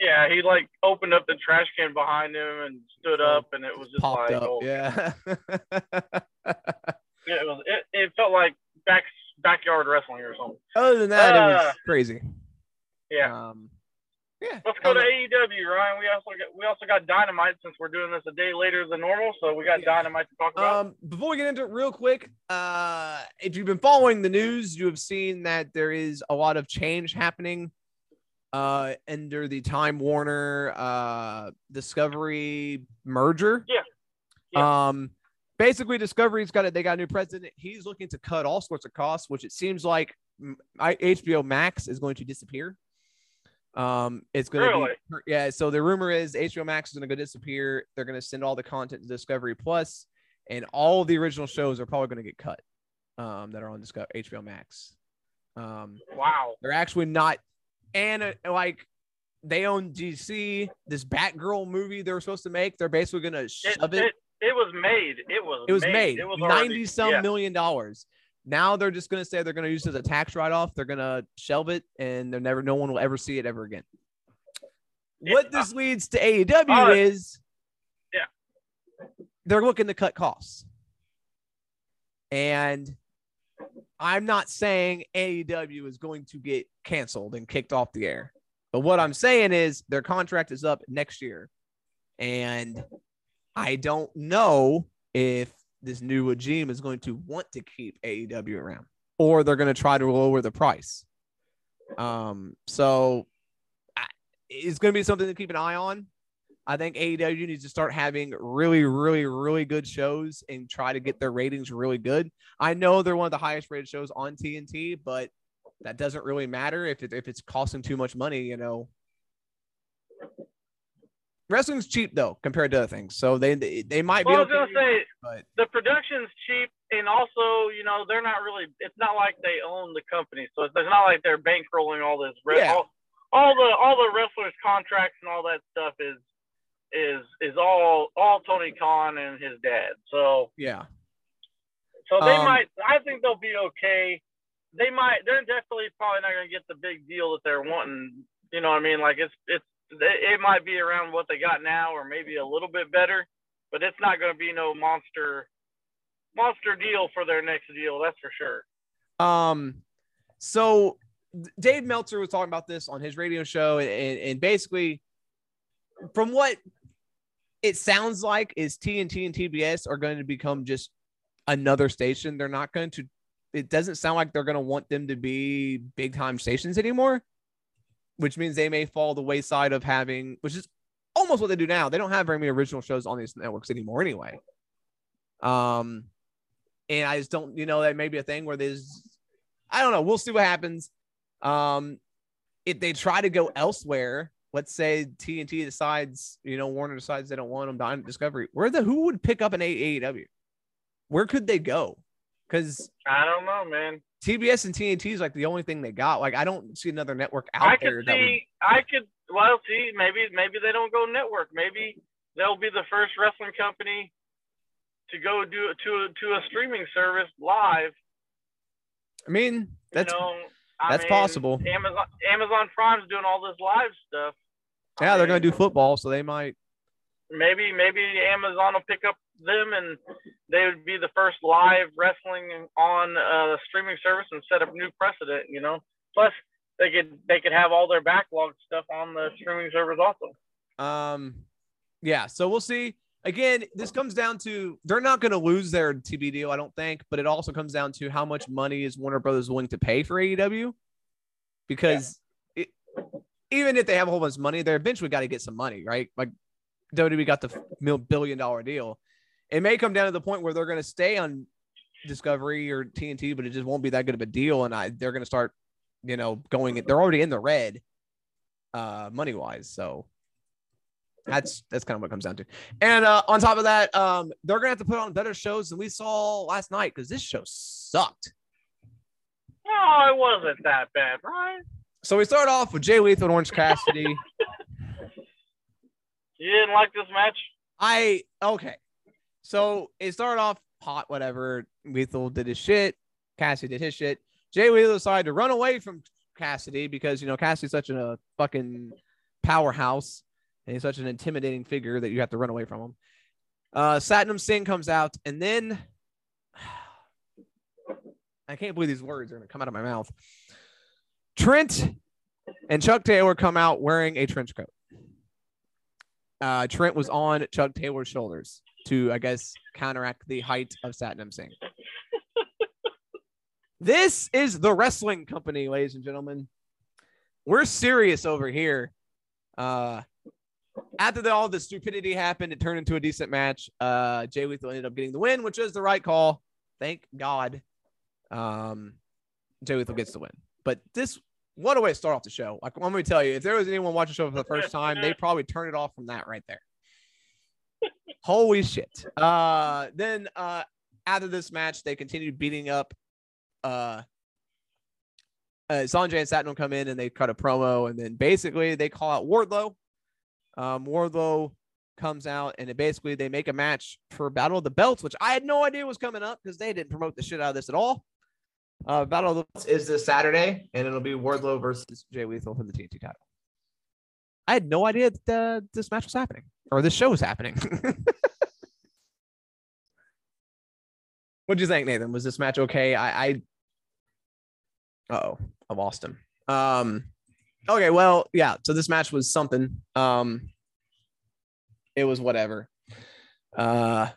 Yeah, he like opened up the trash can behind him and stood up, and it was just Popped like, up. oh, Yeah. <laughs> yeah, it was it, it felt like back backyard wrestling or something. Other than that, it Uh, was crazy. Yeah. Um, yeah. Let's go to AEW, Ryan. We also got we also got Dynamite since we're doing this a day later than normal, so we got Yeah. Dynamite to talk about. Um, before we get into it, real quick, uh, if you've been following the news, you have seen that there is a lot of change happening uh, under the Time Warner uh, Discovery merger. Yeah. Um, basically, Discovery's got it. They got a new president. He's looking to cut all sorts of costs, which it seems like mm, I, HBO Max is going to disappear. Um, it's going to Really? be yeah. So the rumor is HBO Max is going to go disappear. They're going to send all the content to Discovery Plus, and all the original shows are probably going to get cut. Um, that are on Discover HBO Max. Um, wow. they're actually not, and uh, like they own DC. This Batgirl movie they were supposed to make, they're basically going to It, shove it, it. it was made. It was It was made, It was already- ninety some yeah. million dollars. Now they're just going to say they're going to use it as a tax write off. They're going to shelve it, and they're never. No one will ever see it ever again. What Yeah. this leads to AEW Uh, is, yeah. they're looking to cut costs, and I'm not saying AEW is going to get canceled and kicked off the air, but what I'm saying is their contract is up next year, and I don't know if this new regime is going to want to keep AEW around, or they're going to try to lower the price. Um, so I- it's going to be something to keep an eye on. I think AEW needs to start having really, really, really good shows and try to get their ratings really good. I know they're one of the highest rated shows on TNT, but that doesn't really matter if it, if it's costing too much money. You know, wrestling's cheap though compared to other things, so they they, they might Well, I be. was gonna say but the production's cheap, and also you know they're not really. It's not like they own the company, so it's it's not like they're bankrolling all this. Yeah. All, all the all the wrestlers' contracts and all that stuff is is is all all Tony Khan and his dad. So yeah, so they Um, might. I think they'll be okay. They might. They're definitely probably not going to get the big deal that they're wanting. You know what I mean? Like it's it's it, might be around what they got now, or maybe a little bit better, but it's not going to be no monster monster deal for their next deal. That's for sure. Um, so Dave Meltzer was talking about this on his radio show, and, and basically, from what it sounds like, is TNT and TBS are going to become just another station. They're not going to. It doesn't sound like they're going to want them to be big time stations anymore, which means they may fall the wayside of having, which is almost what they do now. They don't have very many original shows on these networks anymore, anyway. Um, and I just don't, you know, that may be a thing where there's, I don't know. We'll see what happens. Um, if they try to go elsewhere, let's say TNT decides, you know, Warner decides they don't want them Discovery, where the who would pick up an AEW? Where could they go? Because I don't know, man. TBS and TNT is like the only thing they got. Like, I don't see another network out I there could that would see. I could. Well, see, maybe maybe they don't go network. Maybe they'll be the first wrestling company to go do to a, to a streaming service live. I mean, that's you know, I that's mean, possible. Amazon Amazon Prime's doing all this live stuff. I yeah, they're mean, gonna do football, so they might. Maybe maybe Amazon will pick up them and they would be the first live wrestling on a streaming service and set up new precedent. You know, plus they could they could have all their backlog stuff on the streaming servers also. Um, yeah, so we'll see. Again, this comes down to they're not going to lose their TV deal, I don't think, but it also comes down to how much money is Warner Brothers willing to pay for AEW, because it, even if they have a whole bunch of money, they're eventually got to get some money, right? Like WWE got the mil- billion dollar deal. It may come down to the point where they're going to stay on Discovery or TNT, but it just won't be that good of a deal, and I they're going to start, you know, going. They're already in the red, uh, money wise. So that's that's kind of what it comes down to. And uh, on top of that, um, they're gonna have to put on better shows than we saw last night because this show sucked. Oh, it wasn't that bad, right? So we start off with Jay Lethal and Orange Cassidy. <laughs> You didn't like this match? I okay. So it started off hot, whatever. Lethal did his shit. Cassidy did his shit. Jay Lethal decided to run away from Cassidy because you know Cassidy's such a fucking powerhouse and he's such an intimidating figure that you have to run away from him. Uh, Satnam Singh comes out, and then <sighs> I can't believe these words are going to come out of my mouth. Trent and Chuck Taylor come out wearing a trench coat. Uh, Trent was on Chuck Taylor's shoulders to, I guess, counteract the height of Satnam Singh. this is the wrestling company, ladies and gentlemen. We're serious over here. Uh, after the, all the stupidity happened, it turned into a decent match. Uh, Jay Lethal ended up getting the win, which was the right call. Thank God. Um, Jay Lethal gets the win. But this, what a way to start off the show. Like, let me tell you, if there was anyone watching the show for the first time, they probably turn it off from that right there. Holy shit. Uh, then uh, after this match, they continued beating up uh, uh, Sonjay and Satnam come in and they cut a promo, and then basically they call out Wardlow. Um, Wardlow comes out, and it basically they make a match for Battle of the Belts, which I had no idea was coming up because they didn't promote the shit out of this at all. Uh, Battle of the Belts is this Saturday, and it'll be Wardlow versus Jay Lethal for the TNT title. I had no idea that uh, this match was happening or this show was happening. <laughs> What'd you think, Nathan? Was this match okay? I, I oh, I lost him. Um, okay, well, yeah. So this match was something. Um, it was whatever. Uh,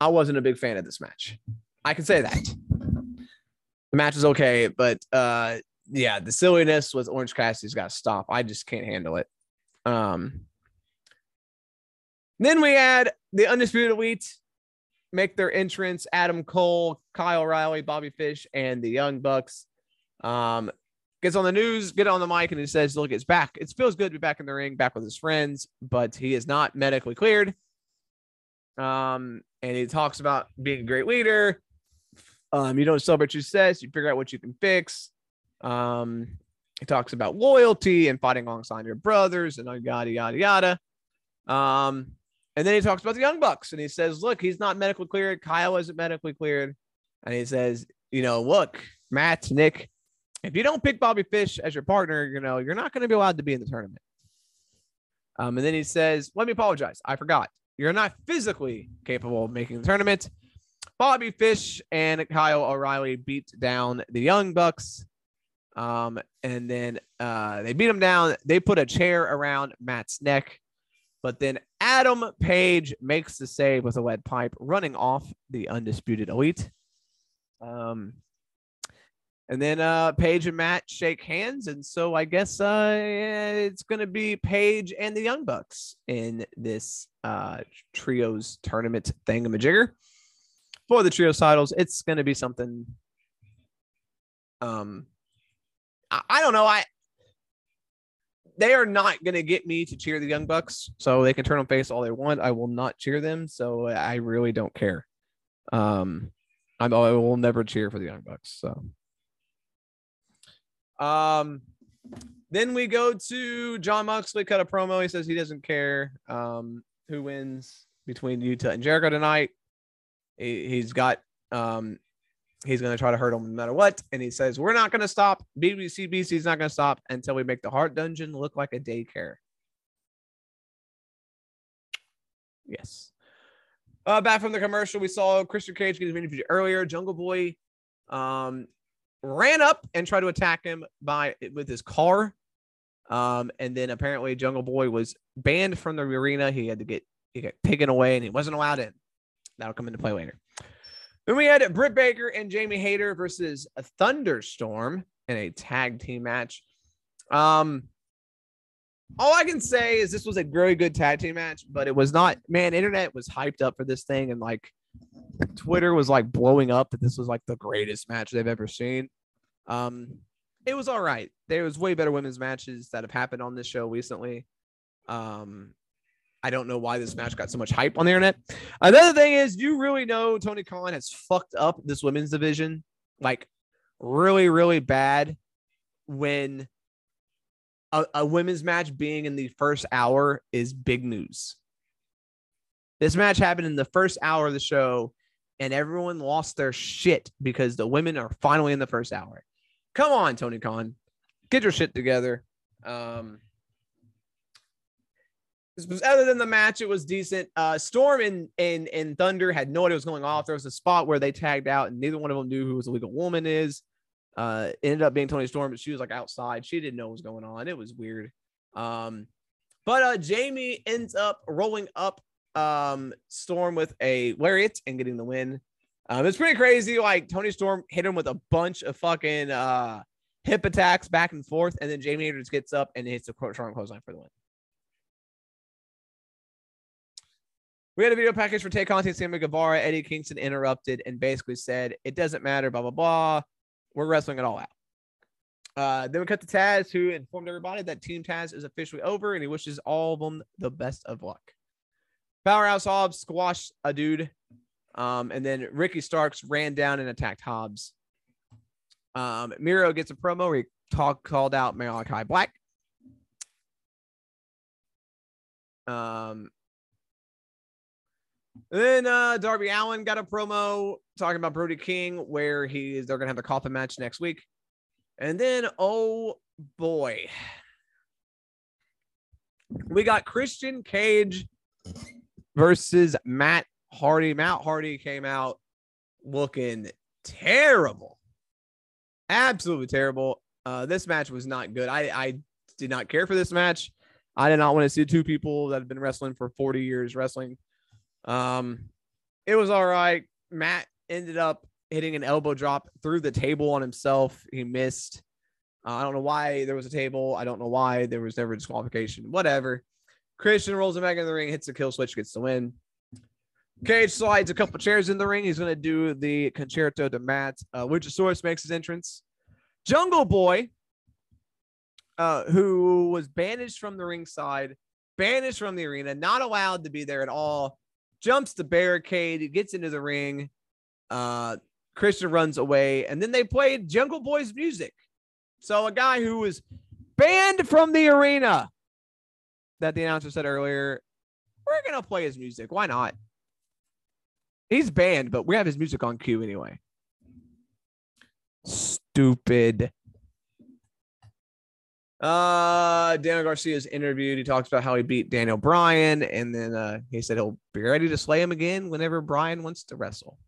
I wasn't a big fan of this match. I can say that. The match is okay, but uh, yeah, the silliness with Orange Cassidy's got to stop. I just can't handle it. Um, then we had the Undisputed Elite make their entrance Adam Cole, Kyle O'Reilly, Bobby Fish, and the Young Bucks. Um, gets on the news, get on the mic, and he says, Look, it's back. It feels good to be back in the ring, back with his friends, but he is not medically cleared. Um, and he talks about being a great leader. Um, you don't celebrate success, you figure out what you can fix. Um, he talks about loyalty and fighting alongside your brothers and yada yada yada. Um, and then he talks about the Young Bucks and he says, Look, he's not medically cleared. Kyle isn't medically cleared. And he says, You know, look, Matt, Nick, if you don't pick Bobby Fish as your partner, you know, you're not going to be allowed to be in the tournament. Um, and then he says, Let me apologize. I forgot. You're not physically capable of making the tournament. Bobby Fish and Kyle O'Reilly beat down the Young Bucks. Um, and then uh, they beat him down. They put a chair around Matt's neck. But then Adam Page makes the save with a lead pipe, running off the undisputed elite. Um, and then uh, Page and Matt shake hands, and so I guess uh, it's going to be Page and the Young Bucks in this uh, trios tournament thingamajigger for the trio titles. It's going to be something. Um, I, I don't know. I they are not going to get me to cheer the Young Bucks, so they can turn on face all they want. I will not cheer them, so I really don't care. Um, I'm, I will never cheer for the Young Bucks. So, um, then we go to Jon Moxley cut a promo. He says he doesn't care um who wins between Yuta and Jericho tonight. He, he's got um he's going to try to hurt him no matter what. And he says, We're not going to stop. BBC BC is not going to stop until we make the Hart Dungeon look like a daycare. Yes. Uh, back from the commercial, we saw Christian Cage getting interviewed earlier. Jungle Boy um, ran up and tried to attack him by with his car. Um, and then apparently Jungle Boy was banned from the arena. He had to get he got taken away and he wasn't allowed in. That'll come into play later. Then we had Britt Baker and Jamie Hayter versus a Thunderstorm in a tag team match. Um, all I can say is this was a very good tag team match, but it was not. Man, internet was hyped up for this thing, and like Twitter was like blowing up that this was like the greatest match they've ever seen. Um, it was all right. There was way better women's matches that have happened on this show recently. Um, I don't know why this match got so much hype on the internet. Another thing is, you really know Tony Khan has fucked up this women's division like really, really bad when a, a women's match being in the first hour is big news. This match happened in the first hour of the show, and everyone lost their shit because the women are finally in the first hour. Come on, Tony Khan, get your shit together. Um, other than the match, it was decent. Uh, Storm and, and and Thunder had no idea what was going off. There was a spot where they tagged out, and neither one of them knew who was the legal woman is. Uh, ended up being Toni Storm, but she was like outside. She didn't know what was going on. It was weird. Um, but uh, Jamie ends up rolling up um, Storm with a lariat and getting the win. Um, it's pretty crazy. Like Toni Storm hit him with a bunch of fucking uh, hip attacks back and forth, and then Jamie just gets up and hits a strong clothesline for the win. We had a video package for Tay Conti and Sammy Guevara. Eddie Kingston interrupted and basically said, It doesn't matter, blah, blah, blah. We're wrestling it all out. Uh, then we cut to Taz, who informed everybody that Team Taz is officially over and he wishes all of them the best of luck. Powerhouse Hobbs squashed a dude. Um, and then Ricky Starks ran down and attacked Hobbs. Um, Miro gets a promo where he talk, called out Malakai Black. Um, then uh, Darby Allin got a promo talking about Brody King, where he they're gonna have a coffin match next week. And then oh boy. We got Christian Cage versus Matt Hardy. Matt Hardy came out looking terrible. Absolutely terrible. Uh, this match was not good. I, I did not care for this match. I did not want to see two people that have been wrestling for 40 years wrestling um, it was all right. Matt ended up hitting an elbow drop through the table on himself. He missed. Uh, I don't know why there was a table. I don't know why there was never disqualification. Whatever. Christian rolls him back in the ring, hits the kill switch, gets the win. Cage slides a couple chairs in the ring. He's going to do the Con-Chair-To to Matt. Uh, Luchasaurus makes his entrance. Jungle Boy, uh, who was banished from the ringside, banished from the arena, not allowed to be there at all, jumps the barricade, gets into the ring. Uh, Christian runs away, and then they played Jungle Boy's music. So a guy who was banned from the arena that the announcer said earlier, we're gonna play his music. Why not? He's banned, but we have his music on cue anyway. Stupid. Uh, Daniel Garcia's interviewed. He talks about how he beat Daniel Bryan, and then uh, he said he'll be ready to slay him again whenever Bryan wants to wrestle.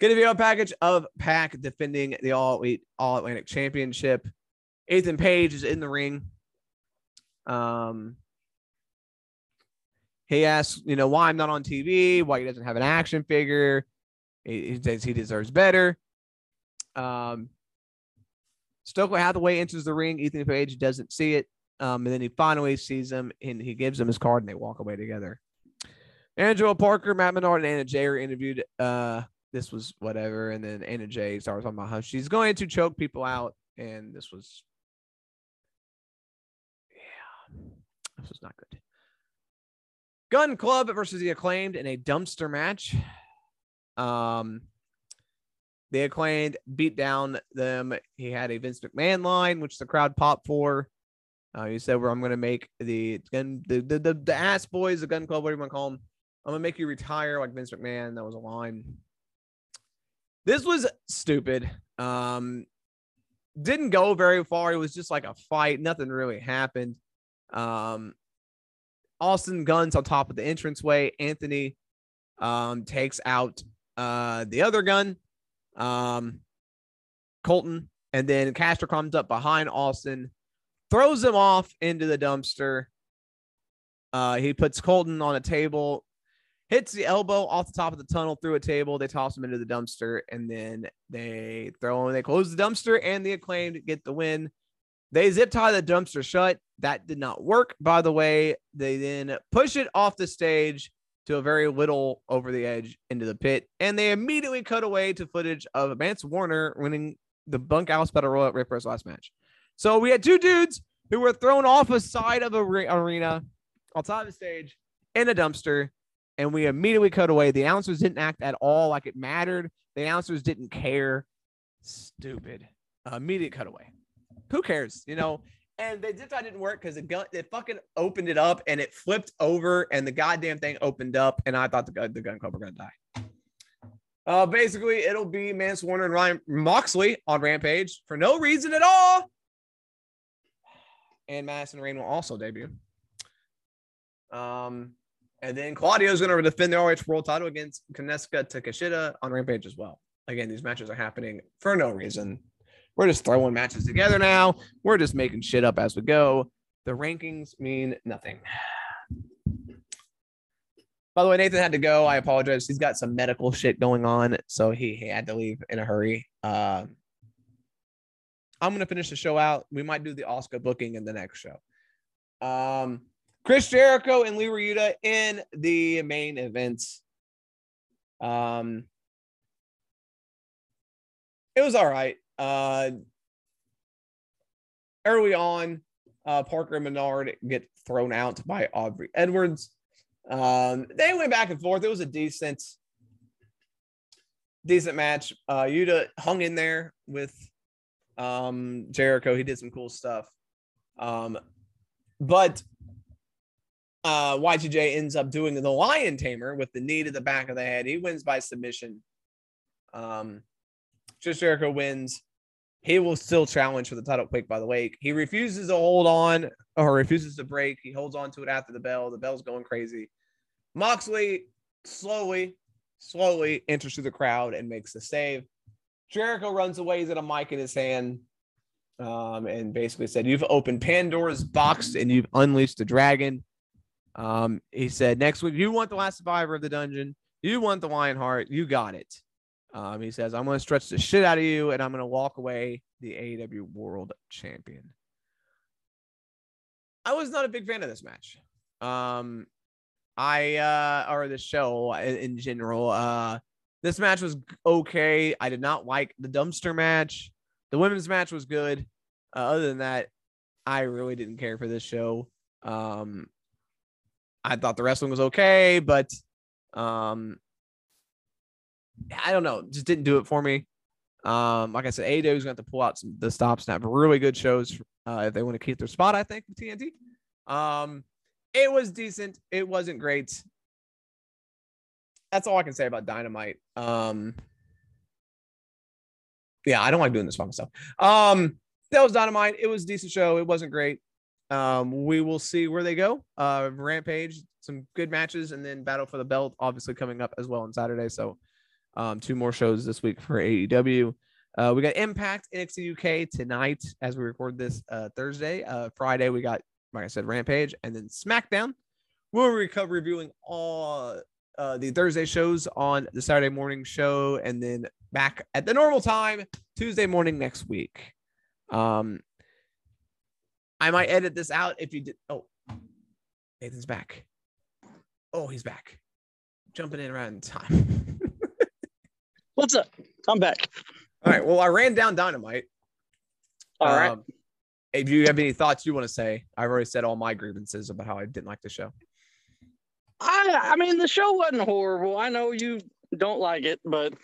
A video package of Pac defending the All All Atlantic Championship. Ethan Page is in the ring. Um, he asks, you know, why I'm not on TV, why he doesn't have an action figure. He, he says he deserves better. Um, Stokely Hathaway enters the ring. Ethan Page doesn't see it. Um, and then he finally sees him and he gives him his card and they walk away together. Angelo Parker, Matt Menard, and Anna Jay are interviewed. Uh, this was whatever. And then Anna Jay starts talking about how she's going to choke people out. And this was, yeah, this was not good. Gun Club versus the Acclaimed in a dumpster match. Um, they acclaimed, beat down them. He had a Vince McMahon line, which the crowd popped for. Uh, he said, "Where I'm going to make the gun, the, the the the ass boys, the gun club, whatever you want to call them. I'm going to make you retire like Vince McMahon." That was a line. This was stupid. Um, didn't go very far. It was just like a fight. Nothing really happened. Um, Austin Gunn's on top of the entranceway. Anthony um, takes out uh, the other gun um, Colten, and then Caster comes up behind Austin, throws him off into the dumpster. Uh, he puts Colten on a table, hits the elbow off the top of the tunnel through a table. They toss him into the dumpster, and then they throw him. They close the dumpster, and the acclaimed get the win. They zip tie the dumpster shut. That did not work, by the way. They then push it off the stage to a very little over the edge into the pit, and they immediately cut away to footage of Mance Warner winning the Bunkhouse Battle Royal at Ripper's last match. So we had two dudes who were thrown off a side of a arena on top of the stage in a dumpster, and we immediately cut away. The announcers didn't act at all like it mattered. The announcers didn't care. Stupid. Uh, immediate cutaway. Who cares? You know, and the zip tie didn't work because the gun it fucking opened it up and it flipped over and the goddamn thing opened up and I thought the gun the gun club were gonna die. Uh, basically, it'll be Mance Warner and Ryan Moxley on Rampage for no reason at all. And Madison Rayne will also debut. Um, and then Claudio is going to defend the ROH World Title against Konosuke Takeshita on Rampage as well. Again, these matches are happening for no reason. We're just throwing matches together now. We're just making shit up as we go. The rankings mean nothing. By the way, Nathan had to go. I apologize. He's got some medical shit going on, so he, he had to leave in a hurry. Uh, I'm gonna finish the show out. We might do the Asuka booking in the next show. Um, Chris Jericho and Wheeler Yuta in the main events. Um, it was all right. Uh, early on, uh, Parker and Menard get thrown out by Aubrey Edwards. Um, they went back and forth. It was a decent, decent match. Uh, Yuta hung in there with um, Jericho. He did some cool stuff. Um, but uh, Y2J ends up doing the Lion Tamer with the knee to the back of the head. He wins by submission. Um, Chris Jericho wins. He will still challenge for the title quick, by the way. He refuses to hold on or refuses to break. He holds on to it after the bell. The bell's going crazy. Moxley slowly, slowly enters through the crowd and makes the save. Jericho runs away. He's got a mic in his hand um, and basically said, You've opened Pandora's box and you've unleashed the dragon. Um, he said, Next week, you want the last survivor of the dungeon. You want the Lionheart. You got it. Um, he says, I'm going to stretch the shit out of you and I'm going to walk away the AEW World Champion. I was not a big fan of this match. Um, I, uh, or the show in, in general. Uh, this match was okay. I did not like the dumpster match. The women's match was good. Uh, other than that, I really didn't care for this show. Um, I thought the wrestling was okay, but um, I don't know, just didn't do it for me. Um, like I said, AEW is going to have to pull out some the stops and have really good shows uh, if they want to keep their spot. I think with TNT. Um, it was decent. It wasn't great. That's all I can say about Dynamite. Um, yeah, I don't like doing this by myself. Um, that was Dynamite. It was a decent show. It wasn't great. Um, we will see where they go. Uh, Rampage, some good matches, and then Battle for the Belt, obviously coming up as well on Saturday. So um, two more shows this week for AEW. Uh, we got Impact NXT UK tonight as we record this uh, Thursday. Uh, Friday we got, like I said, Rampage, and then SmackDown. We'll recover reviewing all uh, the Thursday shows on the Saturday morning show, and then back at the normal time Tuesday morning next week. Um, I might edit this out if you did. Oh, Nathan's back. Oh, he's back. Jumping in around time. <laughs> What's up? I'm back. All right. Well, I ran down dynamite. All right. Um, if you have any thoughts you want to say, I've already said all my grievances about how I didn't like the show. I I mean the show wasn't horrible. I know you don't like it, but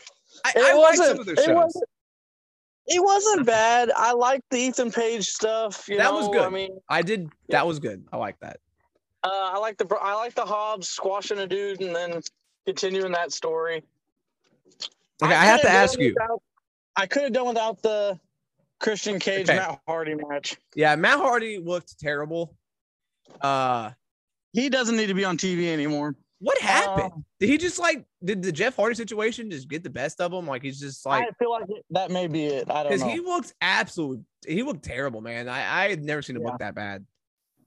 I, it I like wasn't. some of their it wasn't. It wasn't bad. I liked the Ethan Page stuff. You That know, was good. I mean, I did. That was good. I like that. uh, I like the I like the Hobbs squashing a dude and then continuing that story. Okay, I, have to ask you. without- I could have done without the Christian Cage Okay. Matt Hardy match. Yeah, Matt Hardy looked terrible. Uh, He doesn't need to be on TV anymore. what happened? Um, did he just like did the Jeff Hardy situation just get the best of him? Like he's just like I feel like it, that may be it. I don't because know. he looked absolute. He looked terrible, man. I I had never seen him Yeah. look that bad.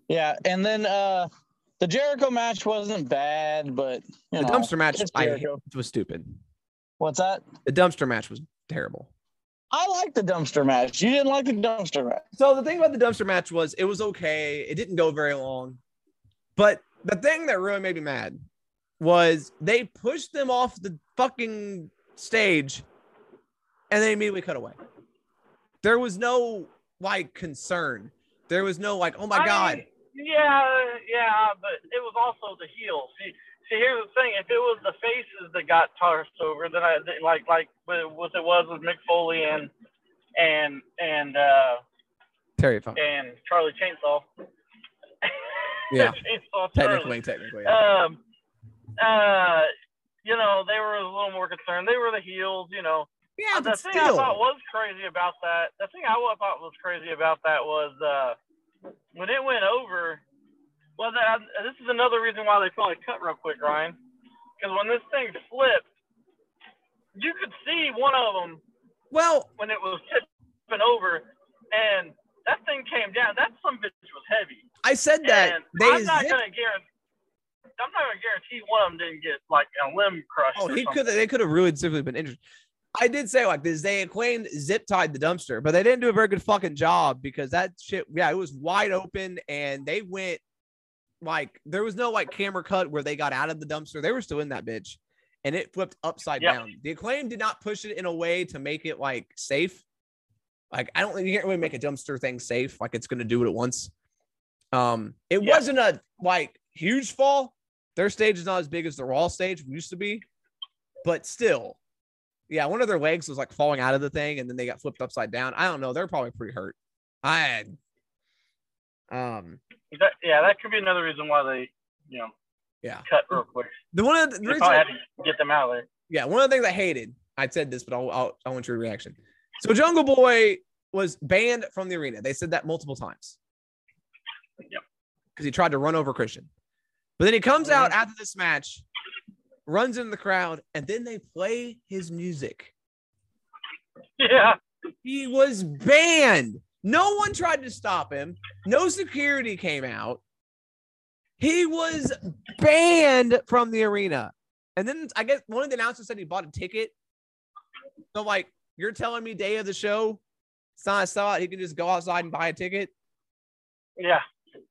Yeah, and then uh the Jericho match wasn't bad, but you The know, dumpster match I was stupid. What's that? The dumpster match was terrible. I like the dumpster match. You didn't like the dumpster match. So the thing about the dumpster match was it was okay. It didn't go very long. But the thing that really made me mad was they pushed them off the fucking stage and they immediately cut away. There was no like concern. There was no like, oh my I god. mean, yeah, yeah, but it was also the heels. See, here's the thing: if it was the faces that got tossed over, then I like like what it was with Mick Foley and and and uh, Terry Funk. and Charlie Chainsaw. Yeah. <laughs> Chainsaw Charlie. Technically, technically. Yeah. Um, uh, you know, they were a little more concerned. They were the heels, you know. yeah, the but thing I thought was crazy about that, the thing I thought was crazy about that was uh, when it went over. Well, that, uh, this is another reason why they probably cut real quick, Ryan. Because when this thing flipped, you could see one of them well, when it was tipping over, and that thing came down. That some bitch was heavy. I said that and they I'm not zipped- gonna guarantee. I'm not gonna guarantee one of them didn't get like a limb crushed. Oh, he could. They could have really simply been injured. I did say like this. They claimed zip tied the dumpster, but they didn't do a very good fucking job because that shit. Yeah, it was wide open, and they went like there was no like camera cut where they got out of the dumpster. They were still in that bitch, and it flipped upside Yep. down. The Acclaimed did not push it in a way to make it like safe. Like I don't think you can't really make a dumpster thing safe. Like it's gonna do it at once. Um, it Yeah. wasn't a like huge fall. Their stage is not as big as the Raw stage used to be, but still, yeah, one of their legs was like falling out of the thing, and then they got flipped upside down. I don't know. They're probably pretty hurt. I um, That, yeah, that could be another reason why they, you know, yeah. cut real quick. The one of the, the reason, had to get them out of there. yeah, one of the things I hated. I said this, but I'll, I'll I want your reaction. So Jungle Boy was banned from the arena. They said that multiple times. Yep. Because he tried to run over Christian. But then he comes out mm-hmm. after this match, runs in the crowd, and then they play his music. <laughs> Yeah, He was banned. No one tried to stop him. No security came out. He was banned from the arena. And then I guess one of the announcers said he bought a ticket. So, like, you're telling me day of the show, it's not a sellout. He can just go outside and buy a ticket. yeah,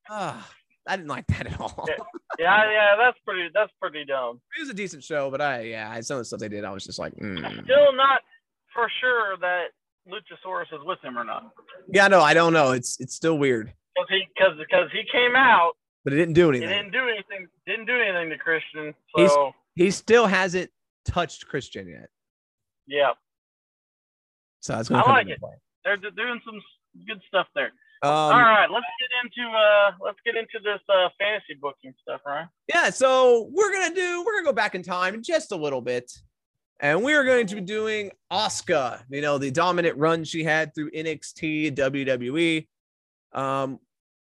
Ah, I didn't like that at all. Yeah. yeah, yeah. That's pretty. That's pretty dumb. It was a decent show, but I, yeah, I- some of the stuff they did, I was just like, mm. Still not for sure that Luchasaurus is with him or not. yeah, no, I don't know. It's it's still weird, Because he, because because he came out, but it didn't do anything. didn't do anything. Didn't do anything to Christian. He's- So He still hasn't touched Christian yet. yeah, So that's gonna I like it. play. they're doing some good stuff there. Um, All right, let's get into uh, let's get into this uh, fantasy booking stuff, right? Yeah, so we're gonna do we're gonna go back in time just a little bit, and we are going to be doing Asuka. You know the dominant run she had through NXT, WWE. Um,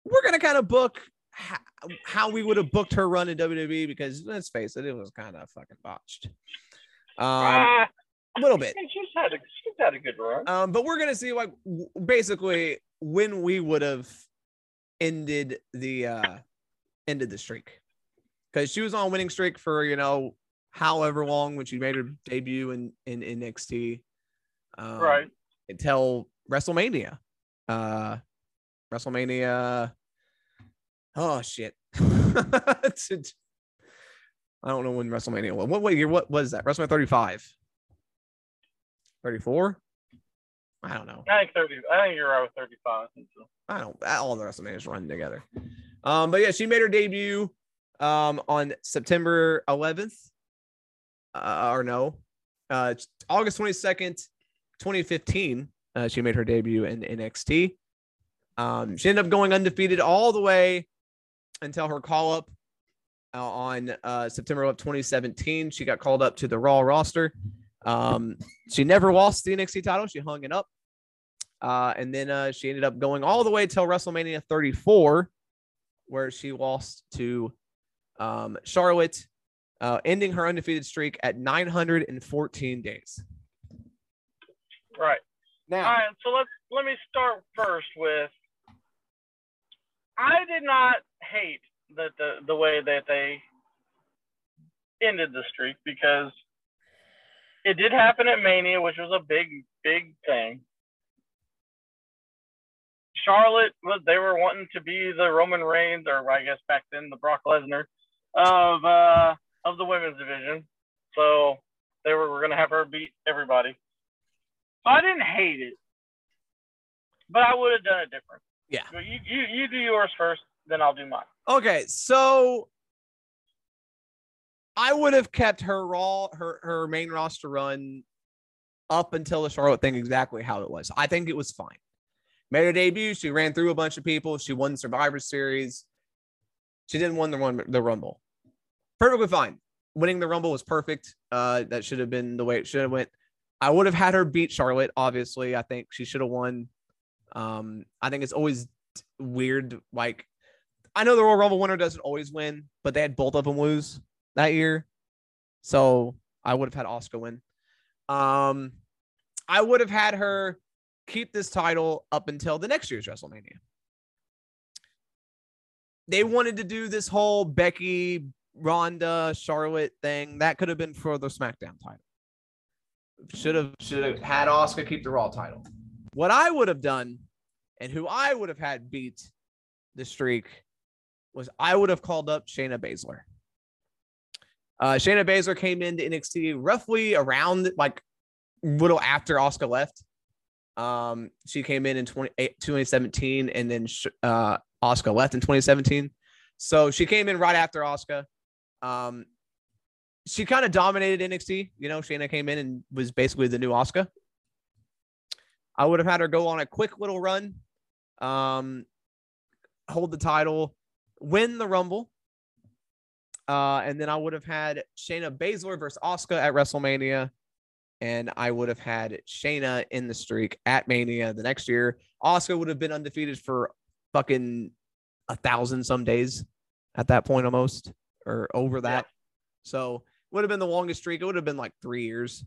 we're gonna kind of book how, how we would have booked her run in WWE because let's face it, it was kind of fucking botched. Um, Ah, a little bit. she's had a she's had a good run. Um, but we're gonna see like w- basically when we would have ended the uh ended the streak because she was on winning streak for you know however long when she made her debut in in NXT, um, right. Until WrestleMania, uh, WrestleMania. Oh shit! <laughs> I don't know when WrestleMania was. What, what year? What was that? WrestleMania 35, 34. I don't know. I think thirty. I think you're right with thirty-five. I so. I don't. All the WrestleManias run together. Um, but yeah, she made her debut um on September 11th, uh, or no, uh, August 22nd, 2015. Uh, she made her debut in NXT. Um, she ended up going undefeated all the way until her call up uh, on uh, September of 2017. She got called up to the Raw roster. Um, she never lost the NXT title. She hung it up. Uh, and then uh, she ended up going all the way till WrestleMania 34, where she lost to um, Charlotte, uh, ending her undefeated streak at 914 days. Right. Now, All right. So let's let me start first with. I did not hate that the the way that they ended the streak because it did happen at Mania, which was a big big thing. Charlotte was they were wanting to be the Roman Reigns, or I guess back then the Brock Lesnar of uh, of the women's division. So they were, were going to have her beat everybody. So I didn't hate it, but I would have done it different. Yeah. So you, you you do yours first, then I'll do mine. Okay, so I would have kept her raw her her main roster run up until the Charlotte thing exactly how it was. I think it was fine. Made her debut, she ran through a bunch of people. She won Survivor Series. She didn't win the run the Rumble. Perfectly fine. Winning the Rumble was perfect. Uh, that should have been the way it should have went. I would have had her beat Charlotte. Obviously, I think she should have won. Um, I think it's always weird. Like, I know the Royal Rumble winner doesn't always win, but they had both of them lose that year, so I would have had Asuka win. Um, I would have had her keep this title up until the next year's WrestleMania. They wanted to do this whole Becky, Ronda, Charlotte thing. That could have been for the SmackDown title. Should have should have had Asuka keep the Raw title. What I would have done, and who I would have had beat the streak, was I would have called up Shayna Baszler. Uh, Shayna Baszler came into NXT roughly around like little after Asuka left. Um, she came in in 20, 2017 and then uh, Asuka left in 2017. So she came in right after Asuka. Um, she kind of dominated NXT. You know, Shayna came in and was basically the new Asuka. I would have had her go on a quick little run, um, hold the title, win the Rumble. Uh, and then I would have had Shayna Baszler versus Asuka at WrestleMania. And I would have had Shayna in the streak at Mania the next year. Asuka would have been undefeated for fucking a thousand some days at that point almost or over that. Yeah. So would have been the longest streak. It would have been like three years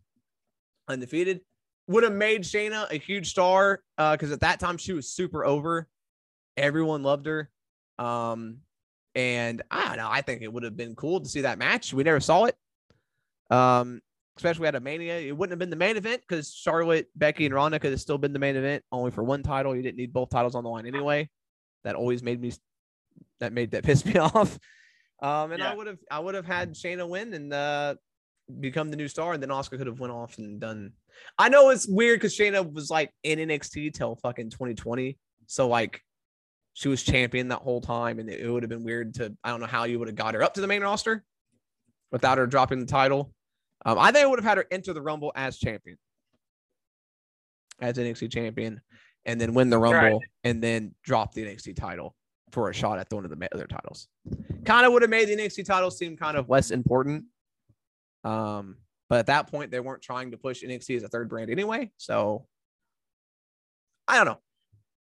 undefeated. Would have made Shayna a huge star because uh, at that time she was super over. Everyone loved her. Um, and I don't know. I think it would have been cool to see that match. We never saw it. Um, especially at a Mania. It wouldn't have been the main event because Charlotte, Becky, and Ronda could have still been the main event, only for one title. You didn't need both titles on the line anyway. That always made me that made that <laughs> pissed me off. Um, and yeah. I would have I would have had Shayna win and uh, become the new star, and then Asuka could have went off and done. I know it's weird because Shayna was like in NXT till fucking 2020, so like she was champion that whole time, and it, it would have been weird to I don't know how you would have got her up to the main roster without her dropping the title. Um, I think I would have had her enter the Rumble as champion, as NXT champion, and then win the Rumble, right. and then drop the NXT title for a shot at one of the other titles. Kind of would have made the NXT titles seem kind of less important. Um, but at that point, they weren't trying to push NXT as a third brand anyway. So I don't know.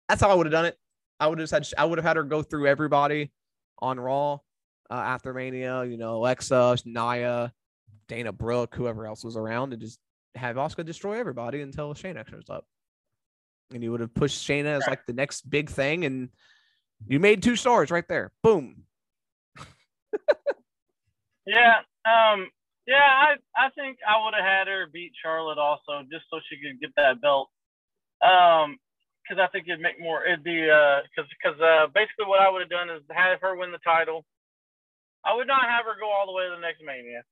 That's how I would have done it. I would have had I would have had her go through everybody on Raw uh, after Mania. You know, Alexa, Nia, Dana Brooke, whoever else was around, and just have Asuka destroy everybody until Shayna shows up. And you would have pushed Shayna as like the next big thing, and you made two stars right there. Boom. <laughs> yeah. Um. Yeah. I I think I would have had her beat Charlotte also, just so she could get that belt. Um. Because I think it'd make more. It'd be uh. Because because uh. Basically, what I would have done is have her win the title. I would not have her go all the way to the next Mania.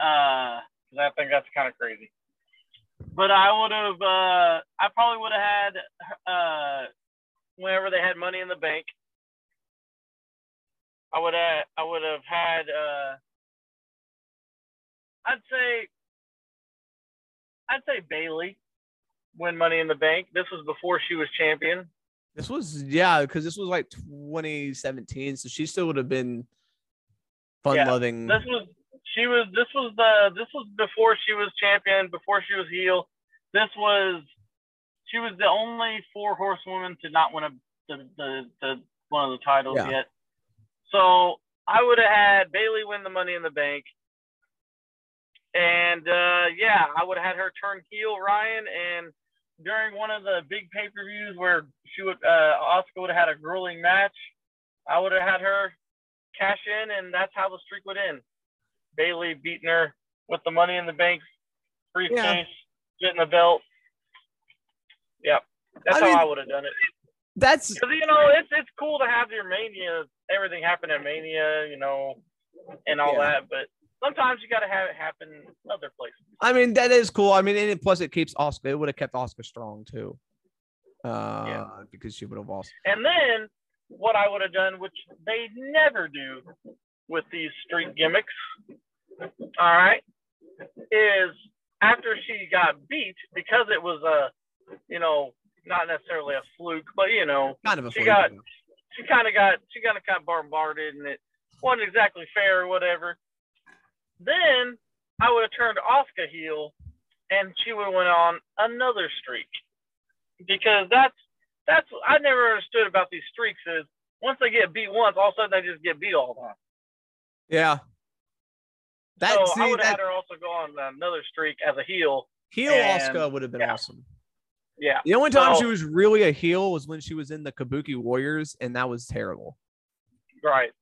Uh, I think that's kind of crazy. But I would have, uh, I probably would have had, uh, whenever they had Money in the Bank, I would have, I would have had, uh, I'd say, I'd say Bayley win Money in the Bank. This was before she was champion. This was yeah, because this was like 2017, so she still would have been fun loving. Yeah, this was she was this was the this was before she was champion, before she was heel. This was she was the only four horsewoman to not win a the the, the one of the titles yeah. yet. So I would have had Bayley win the Money in the Bank, and uh, yeah, I would have had her turn heel, Ryan, and during one of the big pay per views where she would uh, Asuka would have had a grueling match, I would have had her cash in, and that's how the streak would end. Bayley beating her with the money in the bank briefcase, yeah. getting the belt, Yeah, that's I how mean- I would have done it. That's Because you know, it's it's cool to have your mania, everything happen at mania, you know, and all Yeah. that. But sometimes you got to have it happen other places. I mean, that is cool. I mean, and it- plus it keeps Asuka. It would have kept Asuka strong too. Uh, because she would have lost. And then what I would have done, which they never do with these street gimmicks, all right, is after she got beat because it was a, you know, not necessarily a fluke, but you know, Kind of a She fluke. got- she kind of got she kind of got bombarded and it wasn't exactly fair or whatever. Then I would have turned Asuka heel and she would have went on another streak because that's that's I never understood about these streaks is once they get beat once, all of a sudden they just get beat all the time. yeah. That so I would have that had her also go on another streak as a heel. heel and- Asuka would have been yeah. awesome. Yeah. The only time So- she was really a heel was when she was in the Kabuki Warriors, and that was terrible. Right.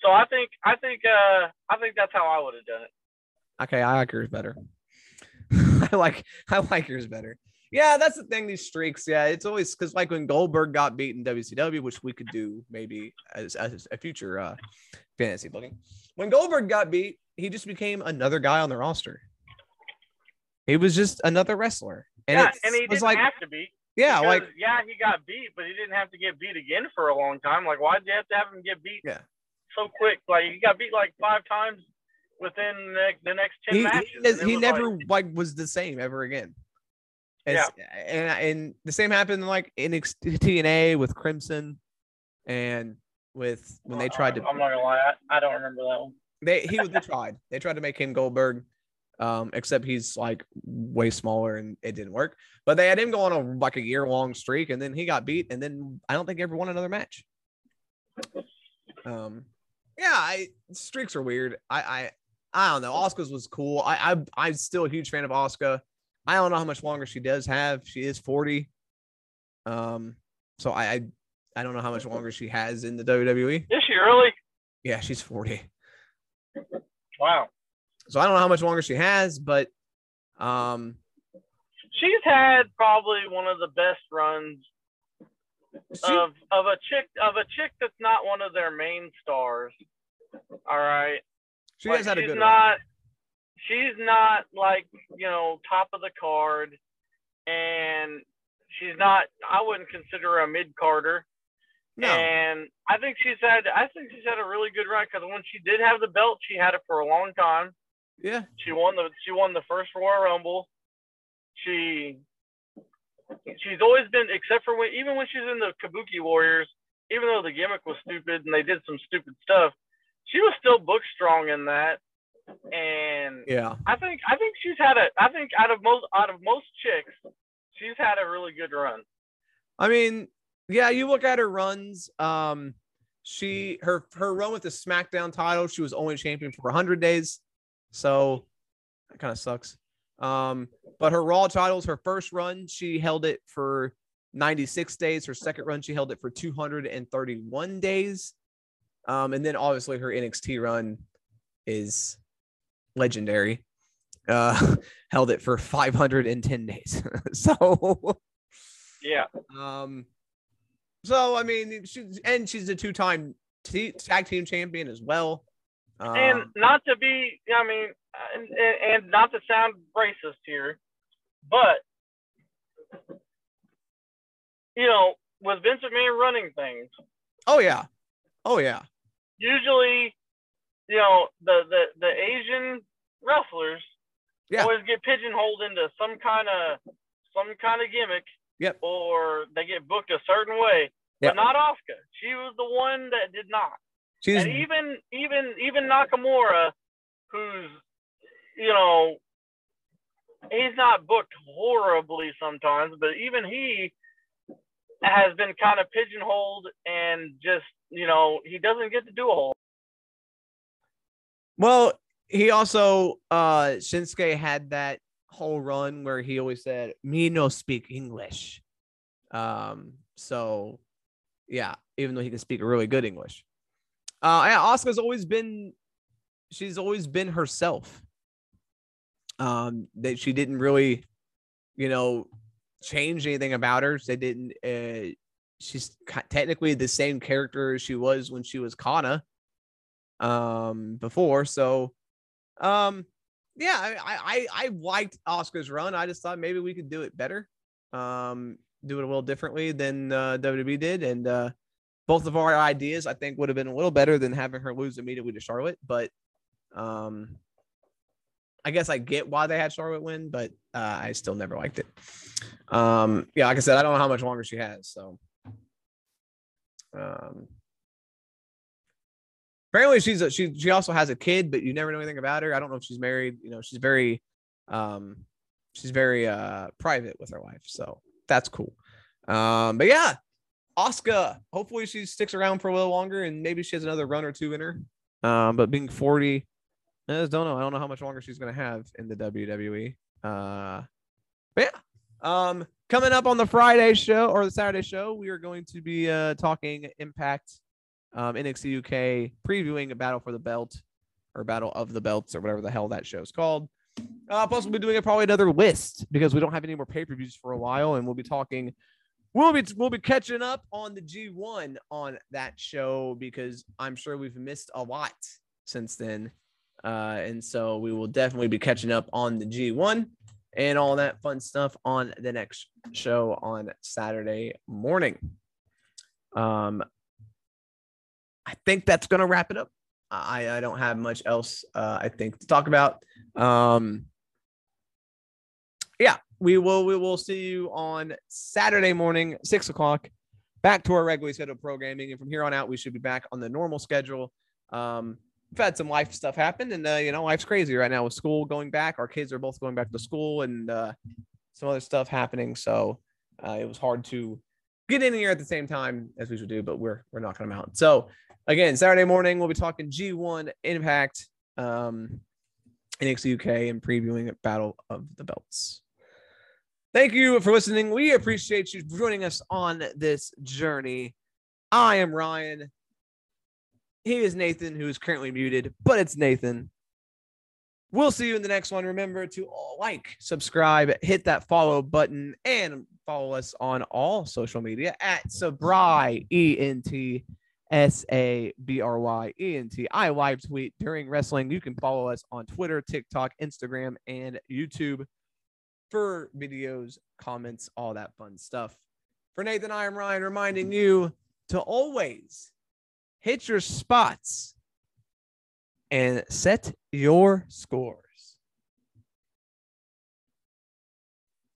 So I think I think uh I think that's how I would have done it. Okay, I like yours better. <laughs> I like I like yours better. Yeah, that's the thing. These streaks, yeah, it's always because like when Goldberg got beat in WCW, which we could do maybe as, as a future uh, fantasy booking. When Goldberg got beat, he just became another guy on the roster. He was just another wrestler, and yeah, and he was didn't like, have to be. yeah, Because, like yeah, he got beat, but he didn't have to get beat again for a long time. Like, why did you have to have him get beat Yeah. so quick? Like, he got beat like five times within the next, the next ten he, matches. he, he never like- like, was the same ever again. It's- and and the same happened like in TNA with Crimson, and with when they tried to I'm not gonna lie, I, I don't remember that one. they he they tried they tried to make him Goldberg, um except he's like way smaller and it didn't work. But they had him go on a like a year long streak, and then he got beat, and then I don't think he ever won another match. Um, yeah, I streaks are weird. I I I don't know. Asuka's was cool. I I I'm still a huge fan of Asuka. I don't know how much longer she does have. She is 40. Um, so I I, I don't know how much longer she has in the WWE. Is she really? Yeah, she's 40. Wow. So I don't know how much longer she has, but um, She's had probably one of the best runs she, of of a chick of a chick that's not one of their main stars. All right. she Like, has had a she's good not run. she's not like you know top of the card and she's not i wouldn't consider her a mid carder No, and i think she's had i think she's had a really good run because when she did have the belt she had it for a long time yeah, she won the she won the first royal rumble she she's always been except for when even when she's in the kabuki warriors even though the gimmick was stupid and they did some stupid stuff she was still book strong in that and yeah. I think I think she's had a I think out of most out of most chicks, she's had a really good run. I mean, yeah, you look at her runs. Um, she her her run with the SmackDown title, she was only champion for 100 days, so that kind of sucks. Um, but her Raw titles, her first run, she held it for 96 days. Her second run, she held it for 231 days. Um, and then obviously her NXT run is legendary. Uh, <laughs> held it for 510 days. <laughs> so Yeah, um, so I mean, she's and she's a two-time t- tag team champion as well. Um, and not to be I mean, and, and not to sound racist here, but you know, with Vince McMahon running things, oh yeah, oh yeah, usually, you know, the the the Asian wrestlers Yeah. always get pigeonholed into some kind of some kind of gimmick. Yep. Or they get booked a certain way. Yep. But not Asuka. She was the one that did not. She's and even even even Nakamura, who's you know he's not booked horribly sometimes, but even he has been kind of pigeonholed and just you know he doesn't get to do a whole. well. He also uh Shinsuke had that whole run where he always said, "Me no speak English." Um, so yeah, even though he can speak really good English. Uh, yeah, Asuka's always been, she's always been herself. Um, that she didn't really, you know, change anything about her. They didn't. Uh, she's technically the same character as she was when she was Kana um before. So um yeah, I I I liked Asuka's run. I just thought maybe we could do it better. Um do it a little differently than uh, WWE did. And uh both of our ideas I think would have been a little better than having her lose immediately to Charlotte, but um I guess I get why they had Charlotte win, but uh, I still never liked it. Um, yeah, like I said, I don't know how much longer she has. So, um, apparently she's a, she she also has a kid, but you never know anything about her. I don't know if she's married. You know, she's very, um, she's very uh private with her life, so that's cool. Um, but yeah, Asuka. Hopefully she sticks around for a little longer, and maybe she has another run or two in her. Um, but being forty I just don't know. I don't know how much longer she's going to have in the WWE. Uh, but yeah. Um, coming up on the Friday show or the Saturday show, we are going to be uh, talking Impact, um, NXT UK, previewing a battle for the belt or battle of the belts or whatever the hell that show is called. Uh, plus, we'll be doing a, probably another list because we don't have any more pay per views for a while, and we'll be talking. We'll be we'll be catching up on the G1 on that show because I'm sure we've missed a lot since then. Uh, and so we will definitely be catching up on the G1 and all that fun stuff on the next show on Saturday morning. Um, I think that's going to wrap it up. I, I don't have much else, uh, I think, to talk about. Um, yeah, we will we will see you on Saturday morning, six o'clock, back to our regularly scheduled programming. And from here on out, we should be back on the normal schedule. Um, we've had some life stuff happen, and uh, you know, life's crazy right now with school going back. Our kids are both going back to school, and uh, some other stuff happening. So uh, it was hard to get in here at the same time as we should do, but we're we're knocking them out. So again, Saturday morning we'll be talking G1 Impact, um, NXT UK, and previewing Battle of the Belts. Thank you for listening. We appreciate you joining us on this journey. I am Ryan. He is Nathan, who is currently muted, but it's Nathan. We'll see you in the next one. Remember to like, subscribe, hit that follow button, and follow us on all social media at Sabry, E N T S A B R Y E N T. I live tweet during wrestling. You can follow us on Twitter, TikTok, Instagram, and YouTube for videos, comments, all that fun stuff. For Nathan, I am Ryan, reminding you to always hit your spots, and set your score.